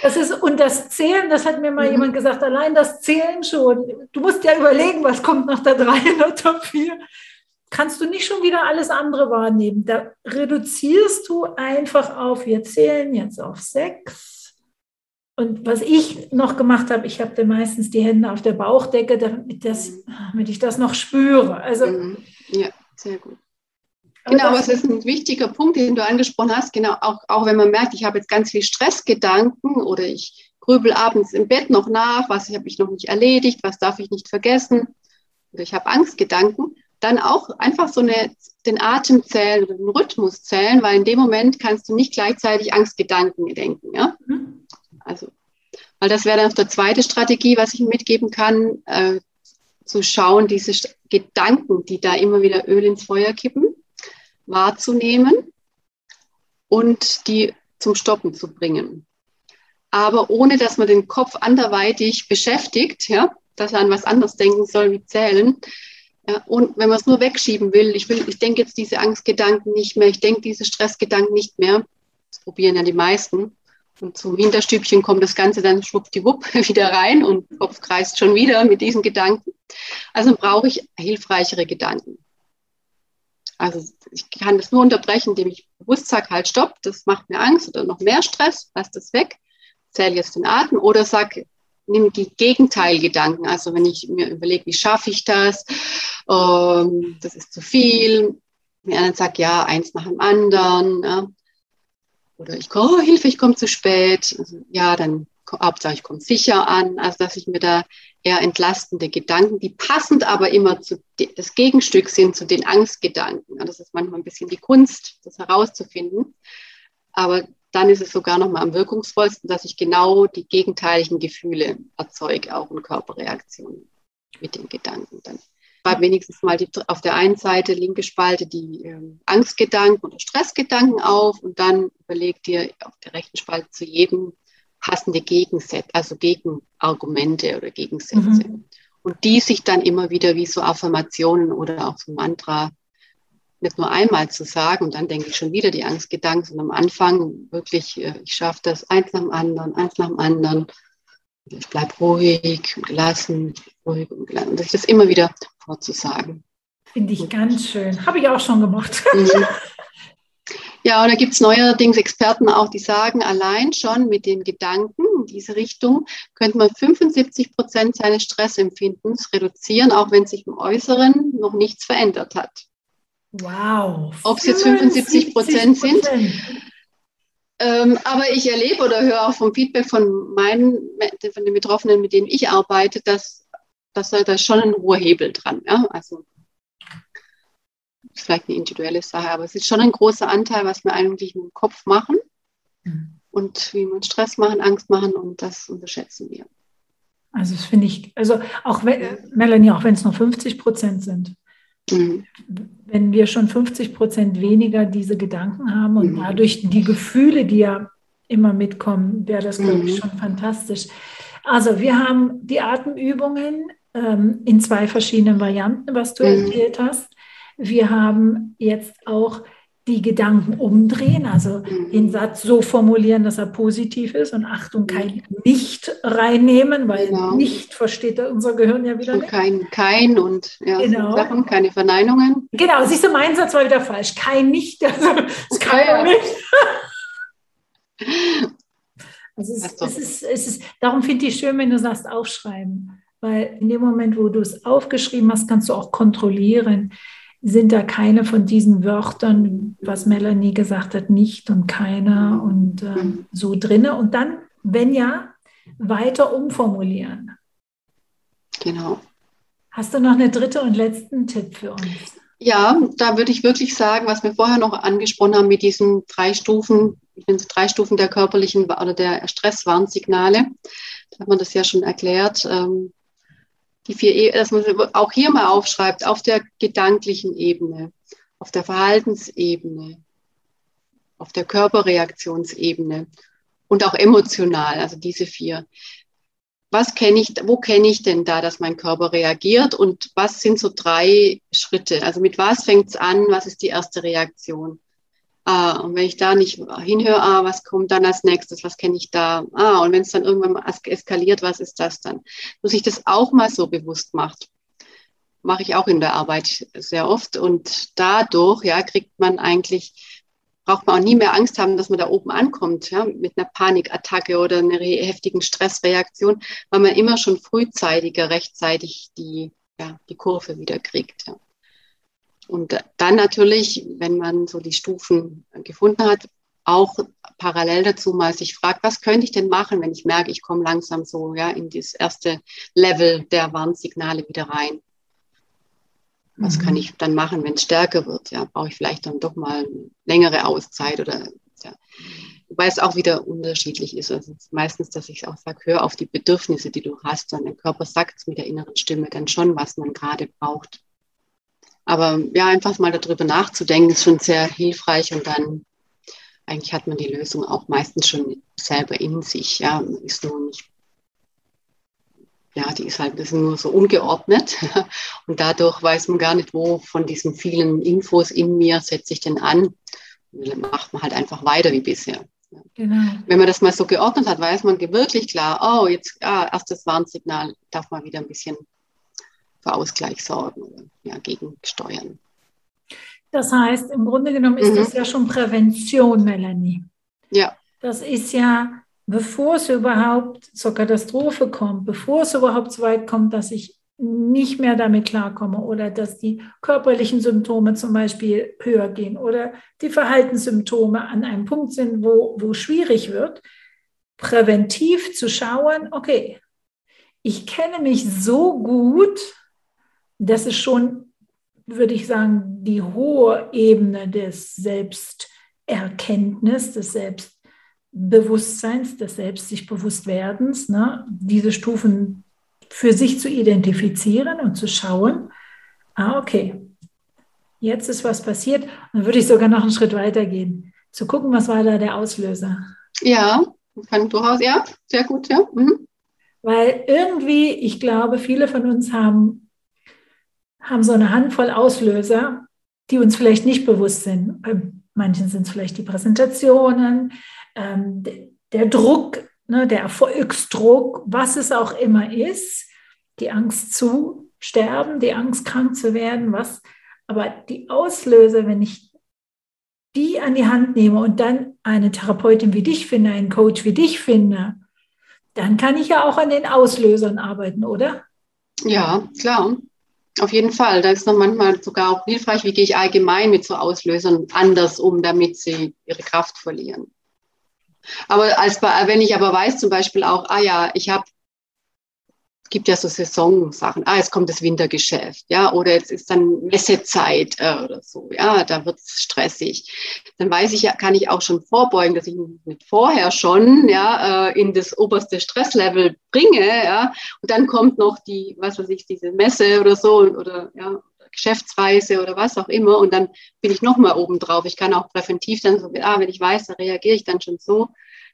Das ist, und das Zählen, das hat mir mal mhm. jemand gesagt, allein das Zählen schon. Du musst ja überlegen, was kommt nach der 3 oder Top 4. Kannst du nicht schon wieder alles andere wahrnehmen. Da reduzierst du einfach auf, wir zählen jetzt auf 6. Und was ich noch gemacht habe, ich habe dann meistens die Hände auf der Bauchdecke, damit, das, damit ich das noch spüre. Also, mhm. ja, sehr gut. Genau, aber es ist ein wichtiger Punkt, den du angesprochen hast. Genau, auch, auch wenn man merkt, ich habe jetzt ganz viel Stressgedanken oder ich grübel abends im Bett noch nach, was habe ich noch nicht erledigt, was darf ich nicht vergessen oder ich habe Angstgedanken, dann auch einfach so eine, den Atem zählen oder den Rhythmus zählen, weil in dem Moment kannst du nicht gleichzeitig Angstgedanken denken. Ja? Mhm. Also, weil das wäre dann auch die zweite Strategie, was ich mitgeben kann, äh, zu schauen, diese Gedanken, die da immer wieder Öl ins Feuer kippen, wahrzunehmen und die zum Stoppen zu bringen. Aber ohne, dass man den Kopf anderweitig beschäftigt, ja, dass er an was anderes denken soll wie zählen. Ja, und wenn man es nur wegschieben will, ich will, ich denke jetzt diese Angstgedanken nicht mehr, ich denke diese Stressgedanken nicht mehr. Das probieren ja die meisten. Und zum Hinterstübchen kommt das Ganze dann schwuppdiwupp wieder rein und Kopf kreist schon wieder mit diesen Gedanken. Also brauche ich hilfreichere Gedanken. Also ich kann das nur unterbrechen, indem ich bewusst sage, halt stopp, das macht mir Angst oder noch mehr Stress, lass das weg, zähle jetzt den Atem oder sag, nimm die Gegenteilgedanken. Also wenn ich mir überlege, wie schaffe ich das, ähm, das ist zu viel, mir anderen sagt, ja, eins nach dem anderen, ja. oder ich komme, oh, Hilfe, ich komme zu spät, also, ja, dann Hauptsache ich komme sicher an, also dass ich mir da eher entlastende Gedanken, die passend aber immer zu das Gegenstück sind zu den Angstgedanken. Das ist manchmal ein bisschen die Kunst, das herauszufinden. Aber dann ist es sogar noch mal am wirkungsvollsten, dass ich genau die gegenteiligen Gefühle erzeuge, auch in Körperreaktionen mit den Gedanken dann. Schreib wenigstens mal die, auf der einen Seite linke Spalte die ähm, Angstgedanken oder Stressgedanken auf und dann überleg dir auf der rechten Spalte zu jedem passende Gegensätze, also Gegenargumente oder Gegensätze. Mhm. Und die sich dann immer wieder wie so Affirmationen oder auch so Mantra nicht nur einmal zu sagen und dann denke ich schon wieder die Angstgedanken, sondern am Anfang wirklich, äh, ich schaffe das eins nach dem anderen, eins nach dem anderen. Ich bleibe ruhig und gelassen, ruhig und gelassen. Und sich das immer wieder vorzusagen. Finde ich ganz schön. Habe ich auch schon gemacht. Mhm. Ja, und da gibt es neuerdings Experten auch, die sagen, allein schon mit den Gedanken in diese Richtung könnte man 75 Prozent seines Stressempfindens reduzieren, auch wenn sich im Äußeren noch nichts verändert hat. Wow. Ob es jetzt 75 Prozent sind. Ähm, aber ich erlebe oder höre auch vom Feedback von meinen, von den Betroffenen, mit denen ich arbeite, dass, dass da schon ein hoher Hebel dran. Ja? Also vielleicht eine individuelle Sache, aber es ist schon ein großer Anteil, was wir eigentlich im Kopf machen mhm. und wie wir Stress machen, Angst machen und das unterschätzen wir. Also das finde ich, also auch wenn, Melanie, auch wenn es nur 50 Prozent sind, mhm. wenn wir schon 50 Prozent weniger diese Gedanken haben und mhm. dadurch die Gefühle, die ja immer mitkommen, wäre das, glaube ich, mhm. schon fantastisch. Also wir haben die Atemübungen ähm, in zwei verschiedenen Varianten, was du mhm. erzählt hast. Wir haben jetzt auch die Gedanken umdrehen, also mhm. den Satz so formulieren, dass er positiv ist und Achtung, kein Nicht reinnehmen, weil genau. Nicht versteht unser Gehirn ja wieder nicht. Kein, kein und ja, genau. Sachen, keine Verneinungen. Genau, siehst du, mein Satz war wieder falsch. Kein Nicht, also es kann ja nicht. Also es, es ist, es ist, darum finde ich schön, wenn du sagst, aufschreiben. Weil in dem Moment, wo du es aufgeschrieben hast, kannst du auch kontrollieren, sind da keine von diesen Wörtern, was Melanie gesagt hat, nicht und keiner und äh, so drinne. Und dann, wenn ja, weiter umformulieren. Genau. Hast du noch einen dritten und letzten Tipp für uns? Ja, da würde ich wirklich sagen, was wir vorher noch angesprochen haben mit diesen drei Stufen, ich finde drei Stufen der körperlichen oder der Stresswarnsignale. Da hat man das ja schon erklärt. Ähm, die vier, e, dass man auch hier mal aufschreibt, auf der gedanklichen Ebene, auf der Verhaltensebene, auf der Körperreaktionsebene und auch emotional, also diese vier was kenne ich, wo kenne ich denn da, dass mein Körper reagiert und was sind so drei Schritte? Also mit was fängt es an? Was ist die erste Reaktion? Ah, und wenn ich da nicht hinhöre, ah, was kommt dann als nächstes? Was kenne ich da? Ah, und wenn es dann irgendwann mal eskaliert, was ist das dann? Muss ich das auch mal so bewusst macht. Mache ich auch in der Arbeit sehr oft. Und dadurch, ja, kriegt man eigentlich braucht man auch nie mehr Angst haben, dass man da oben ankommt, ja, mit einer Panikattacke oder einer heftigen Stressreaktion, weil man immer schon frühzeitiger, rechtzeitig die, ja, die Kurve wieder kriegt. Ja. Und dann natürlich, wenn man so die Stufen gefunden hat, auch parallel dazu mal sich fragt, was könnte ich denn machen, wenn ich merke, ich komme langsam so ja, in das erste Level der Warnsignale wieder rein. Was mhm. kann ich dann machen, wenn es stärker wird? Ja, brauche ich vielleicht dann doch mal eine längere Auszeit oder ja. Wobei es auch wieder unterschiedlich ist. Also ist meistens, dass ich auch sage, hör auf die Bedürfnisse, die du hast. Und der Körper sagt es mit der inneren Stimme dann schon, was man gerade braucht. Aber ja, einfach mal darüber nachzudenken, ist schon sehr hilfreich und dann eigentlich hat man die Lösung auch meistens schon selber in sich. Ja, ist nur nicht ja, die ist halt ist nur so ungeordnet und dadurch weiß man gar nicht, wo von diesen vielen Infos in mir setze ich denn an. Und dann macht man halt einfach weiter wie bisher. Genau. Wenn man das mal so geordnet hat, weiß man wirklich klar, oh, jetzt ah, erstes Warnsignal, darf man wieder ein bisschen für Ausgleich sorgen oder ja, gegensteuern. Das heißt, im Grunde genommen ist mhm. das ja schon Prävention, Melanie. Ja. Das ist ja bevor es überhaupt zur Katastrophe kommt, bevor es überhaupt so weit kommt, dass ich nicht mehr damit klarkomme oder dass die körperlichen Symptome zum Beispiel höher gehen oder die Verhaltenssymptome an einem Punkt sind, wo, wo schwierig wird, präventiv zu schauen, okay, ich kenne mich so gut, das ist schon, würde ich sagen, die hohe Ebene des Selbsterkenntnis, des Selbst Bewusstseins, des Selbst sich bewusst werdens, ne, diese Stufen für sich zu identifizieren und zu schauen, ah, okay, jetzt ist was passiert. Dann würde ich sogar noch einen Schritt weiter gehen, zu gucken, was war da der Auslöser. Ja, kann durchaus, ja, sehr gut, ja. Mhm. Weil irgendwie, ich glaube, viele von uns haben, haben so eine Handvoll Auslöser, die uns vielleicht nicht bewusst sind. Bei manchen sind es vielleicht die Präsentationen, ähm, der Druck, ne, der Erfolgsdruck, was es auch immer ist, die Angst zu sterben, die Angst krank zu werden, was, aber die Auslöser, wenn ich die an die Hand nehme und dann eine Therapeutin wie dich finde, einen Coach wie dich finde, dann kann ich ja auch an den Auslösern arbeiten, oder? Ja, klar. Auf jeden Fall. Da ist noch manchmal sogar auch hilfreich, wie gehe ich allgemein mit so Auslösern anders um, damit sie ihre Kraft verlieren. Aber als, wenn ich aber weiß zum Beispiel auch, ah ja, ich habe gibt ja so Saisonsachen. Ah, jetzt kommt das Wintergeschäft, ja, oder jetzt ist dann Messezeit äh, oder so, ja, da wird es stressig. Dann weiß ich ja, kann ich auch schon vorbeugen, dass ich mich vorher schon, ja, äh, in das oberste Stresslevel bringe, ja, und dann kommt noch die, was weiß ich, diese Messe oder so oder ja, Geschäftsreise oder was auch immer und dann bin ich noch mal oben drauf. Ich kann auch präventiv dann so, ah, wenn ich weiß, da reagiere ich dann schon so,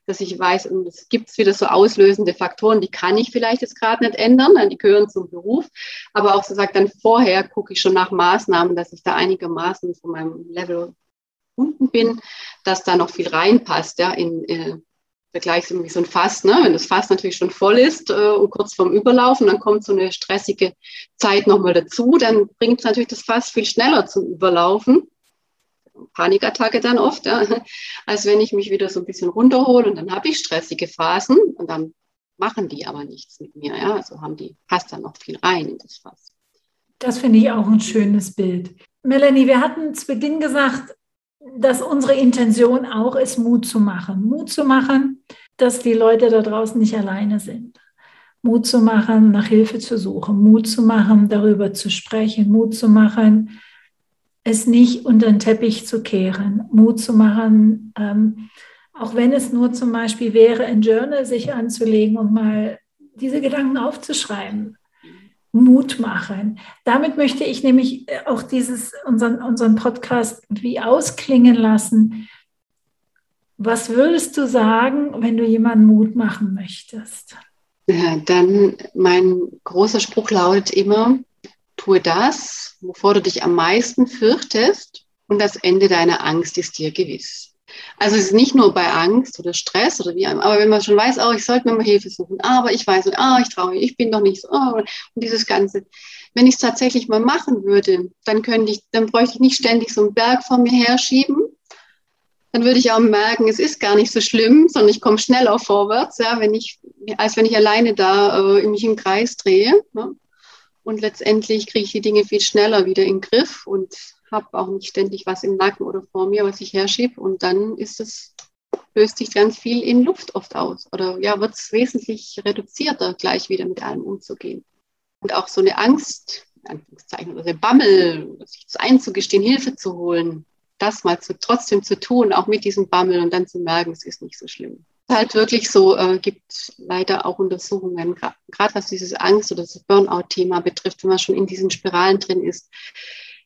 dass ich weiß, und es gibt wieder so auslösende Faktoren, die kann ich vielleicht jetzt gerade nicht ändern, die gehören zum Beruf, aber auch so sagt dann vorher gucke ich schon nach Maßnahmen, dass ich da einigermaßen von meinem Level unten bin, dass da noch viel reinpasst, ja, in, äh, vergleichst wie so ein Fass, ne? wenn das Fass natürlich schon voll ist äh, und kurz vorm Überlaufen, dann kommt so eine stressige Zeit nochmal dazu, dann bringt natürlich das Fass viel schneller zum Überlaufen. Panikattacke dann oft, ja, als wenn ich mich wieder so ein bisschen runterhole und dann habe ich stressige Phasen und dann machen die aber nichts mit mir. Ja, also haben die, passt dann noch viel rein in das Fass. Das finde ich auch ein schönes Bild. Melanie, wir hatten zu Beginn gesagt, dass unsere Intention auch ist, Mut zu machen. Mut zu machen, dass die Leute da draußen nicht alleine sind. Mut zu machen, nach Hilfe zu suchen. Mut zu machen, darüber zu sprechen. Mut zu machen, es nicht unter den Teppich zu kehren. Mut zu machen, ähm, auch wenn es nur zum Beispiel wäre, ein Journal sich anzulegen und mal diese Gedanken aufzuschreiben. Mut machen. Damit möchte ich nämlich auch dieses, unseren, unseren Podcast wie ausklingen lassen. Was würdest du sagen, wenn du jemanden Mut machen möchtest? Ja, dann mein großer Spruch lautet immer, tue das, wovor du dich am meisten fürchtest und das Ende deiner Angst ist dir gewiss. Also es ist nicht nur bei Angst oder Stress oder wie, aber wenn man schon weiß, oh, ich sollte mir mal Hilfe suchen, aber ich weiß, oh, ich traue mich, ich bin doch nicht so, oh, und dieses Ganze. Wenn ich es tatsächlich mal machen würde, dann könnte ich, dann bräuchte ich nicht ständig so einen Berg vor mir herschieben. Dann würde ich auch merken, es ist gar nicht so schlimm, sondern ich komme schneller vorwärts, ja, wenn ich, als wenn ich alleine da äh, mich im Kreis drehe. Ne? Und letztendlich kriege ich die Dinge viel schneller wieder in den Griff und habe auch nicht ständig was im Nacken oder vor mir, was ich herschiebe. Und dann ist es, löst sich ganz viel in Luft oft aus. Oder ja, wird es wesentlich reduzierter, gleich wieder mit allem umzugehen. Und auch so eine Angst, Anführungszeichen, oder der Bammel, sich einzugestehen, Hilfe zu holen, das mal zu, trotzdem zu tun, auch mit diesem Bammel und dann zu merken, es ist nicht so schlimm. Halt wirklich so, äh, gibt leider auch Untersuchungen, gerade was dieses Angst- oder das Burnout-Thema betrifft, wenn man schon in diesen Spiralen drin ist,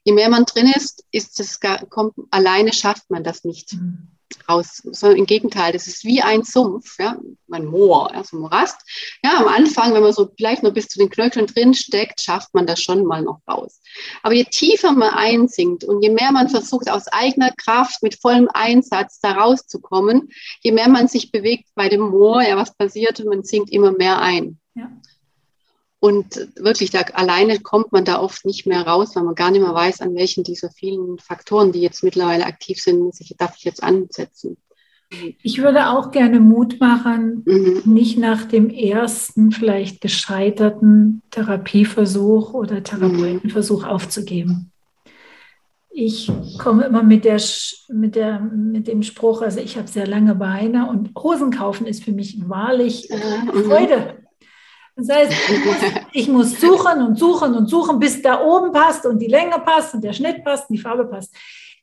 je mehr man drin ist, ist es kommt, alleine schafft man das nicht. Mhm. Raus, sondern im Gegenteil, das ist wie ein Sumpf, ja, ein Moor, ja, so ein Morast. Ja, am Anfang, wenn man so vielleicht nur bis zu den Knöcheln drin steckt, schafft man das schon mal noch raus. Aber je tiefer man einsinkt und je mehr man versucht, aus eigener Kraft mit vollem Einsatz da rauszukommen, je mehr man sich bewegt bei dem Moor, ja, was passiert, und man sinkt immer mehr ein. Ja. Und wirklich, da alleine kommt man da oft nicht mehr raus, weil man gar nicht mehr weiß, an welchen dieser vielen Faktoren, die jetzt mittlerweile aktiv sind, muss ich, darf ich jetzt ansetzen. Ich würde auch gerne Mut machen, mhm. nicht nach dem ersten vielleicht gescheiterten Therapieversuch oder Therapeutenversuch aufzugeben. Ich komme immer mit, der, mit, der, mit dem Spruch, also ich habe sehr lange Beine und Hosen kaufen ist für mich wahrlich mhm. Freude. Das heißt, ich muss, ich muss suchen und suchen und suchen, bis da oben passt und die Länge passt und der Schnitt passt und die Farbe passt.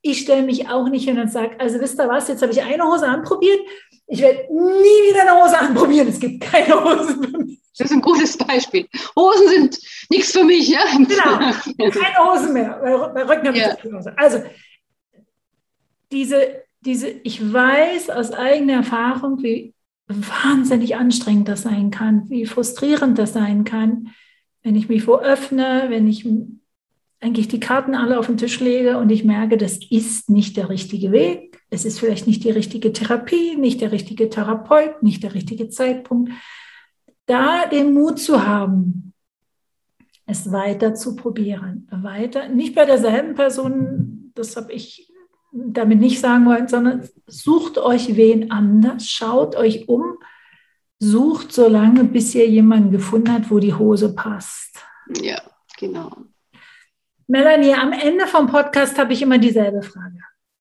Ich stelle mich auch nicht hin und sage, also wisst ihr was, jetzt habe ich eine Hose anprobiert, ich werde nie wieder eine Hose anprobieren. Es gibt keine Hosen für mich. Das ist ein gutes Beispiel. Hosen sind nichts für mich, ja? Genau, keine Hosen mehr. Bei Rücken habe ich ja. keine Hose. Also, diese, diese, ich weiß aus eigener Erfahrung, wie wahnsinnig anstrengend das sein kann, wie frustrierend das sein kann, wenn ich mich wo öffne, wenn ich eigentlich die Karten alle auf den Tisch lege und ich merke, das ist nicht der richtige Weg. Es ist vielleicht nicht die richtige Therapie, nicht der richtige Therapeut, nicht der richtige Zeitpunkt. Da den Mut zu haben, es weiter zu probieren. Weiter, nicht bei derselben Person, das habe ich damit nicht sagen wollen, sondern sucht euch wen anders, schaut euch um, sucht so lange, bis ihr jemanden gefunden habt, wo die Hose passt. Ja, genau. Melanie, am Ende vom Podcast habe ich immer dieselbe Frage.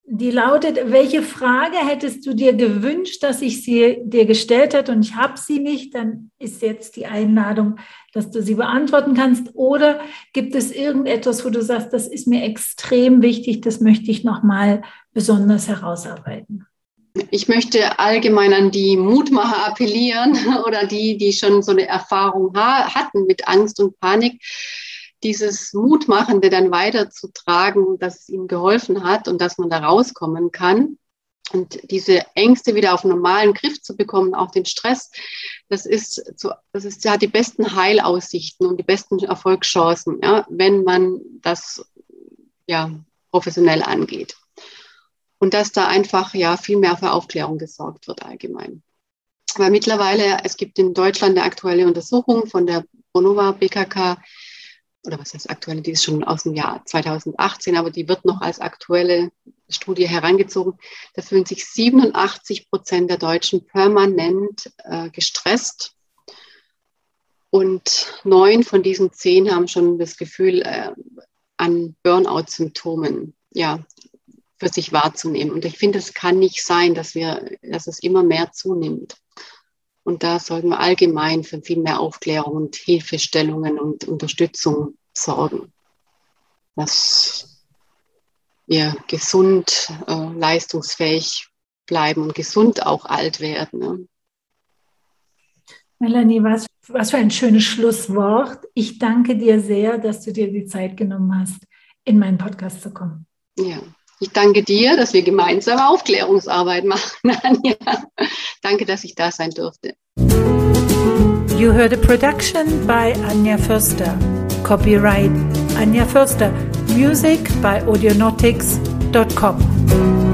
Die lautet, welche Frage hättest du dir gewünscht, dass ich sie dir gestellt hätte und ich habe sie nicht, dann ist jetzt die Einladung, dass du sie beantworten kannst. Oder gibt es irgendetwas, wo du sagst, das ist mir extrem wichtig, das möchte ich nochmal besonders herausarbeiten? Ich möchte allgemein an die Mutmacher appellieren oder die, die schon so eine Erfahrung hatten mit Angst und Panik dieses Mutmachende dann weiterzutragen, dass es ihm geholfen hat und dass man da rauskommen kann. Und diese Ängste wieder auf normalen Griff zu bekommen, auch den Stress, das ist, so, das ist, ja die besten Heilaussichten und die besten Erfolgschancen, ja, wenn man das ja professionell angeht. Und dass da einfach ja viel mehr für Aufklärung gesorgt wird allgemein. Weil mittlerweile, es gibt in Deutschland eine aktuelle Untersuchung von der Bonova BKK, oder was heißt aktuelle, die ist schon aus dem Jahr 2018, aber die wird noch als aktuelle Studie herangezogen, da fühlen sich 87 Prozent der Deutschen permanent äh, gestresst. Und neun von diesen zehn haben schon das Gefühl äh, an Burnout-Symptomen ja, für sich wahrzunehmen. Und ich finde, es kann nicht sein, dass, wir, dass es immer mehr zunimmt. Und da sollten wir allgemein für viel mehr Aufklärung und Hilfestellungen und Unterstützung sorgen. Dass wir gesund, äh, leistungsfähig bleiben und gesund auch alt werden. Ne? Melanie, was, was für ein schönes Schlusswort. Ich danke dir sehr, dass du dir die Zeit genommen hast, in meinen Podcast zu kommen. Ja, ich danke dir, dass wir gemeinsam Aufklärungsarbeit machen, Anja. danke, dass ich da sein durfte. You heard a production by Anja Förster. Copyright Anja Förster. Music by Audionautics.com.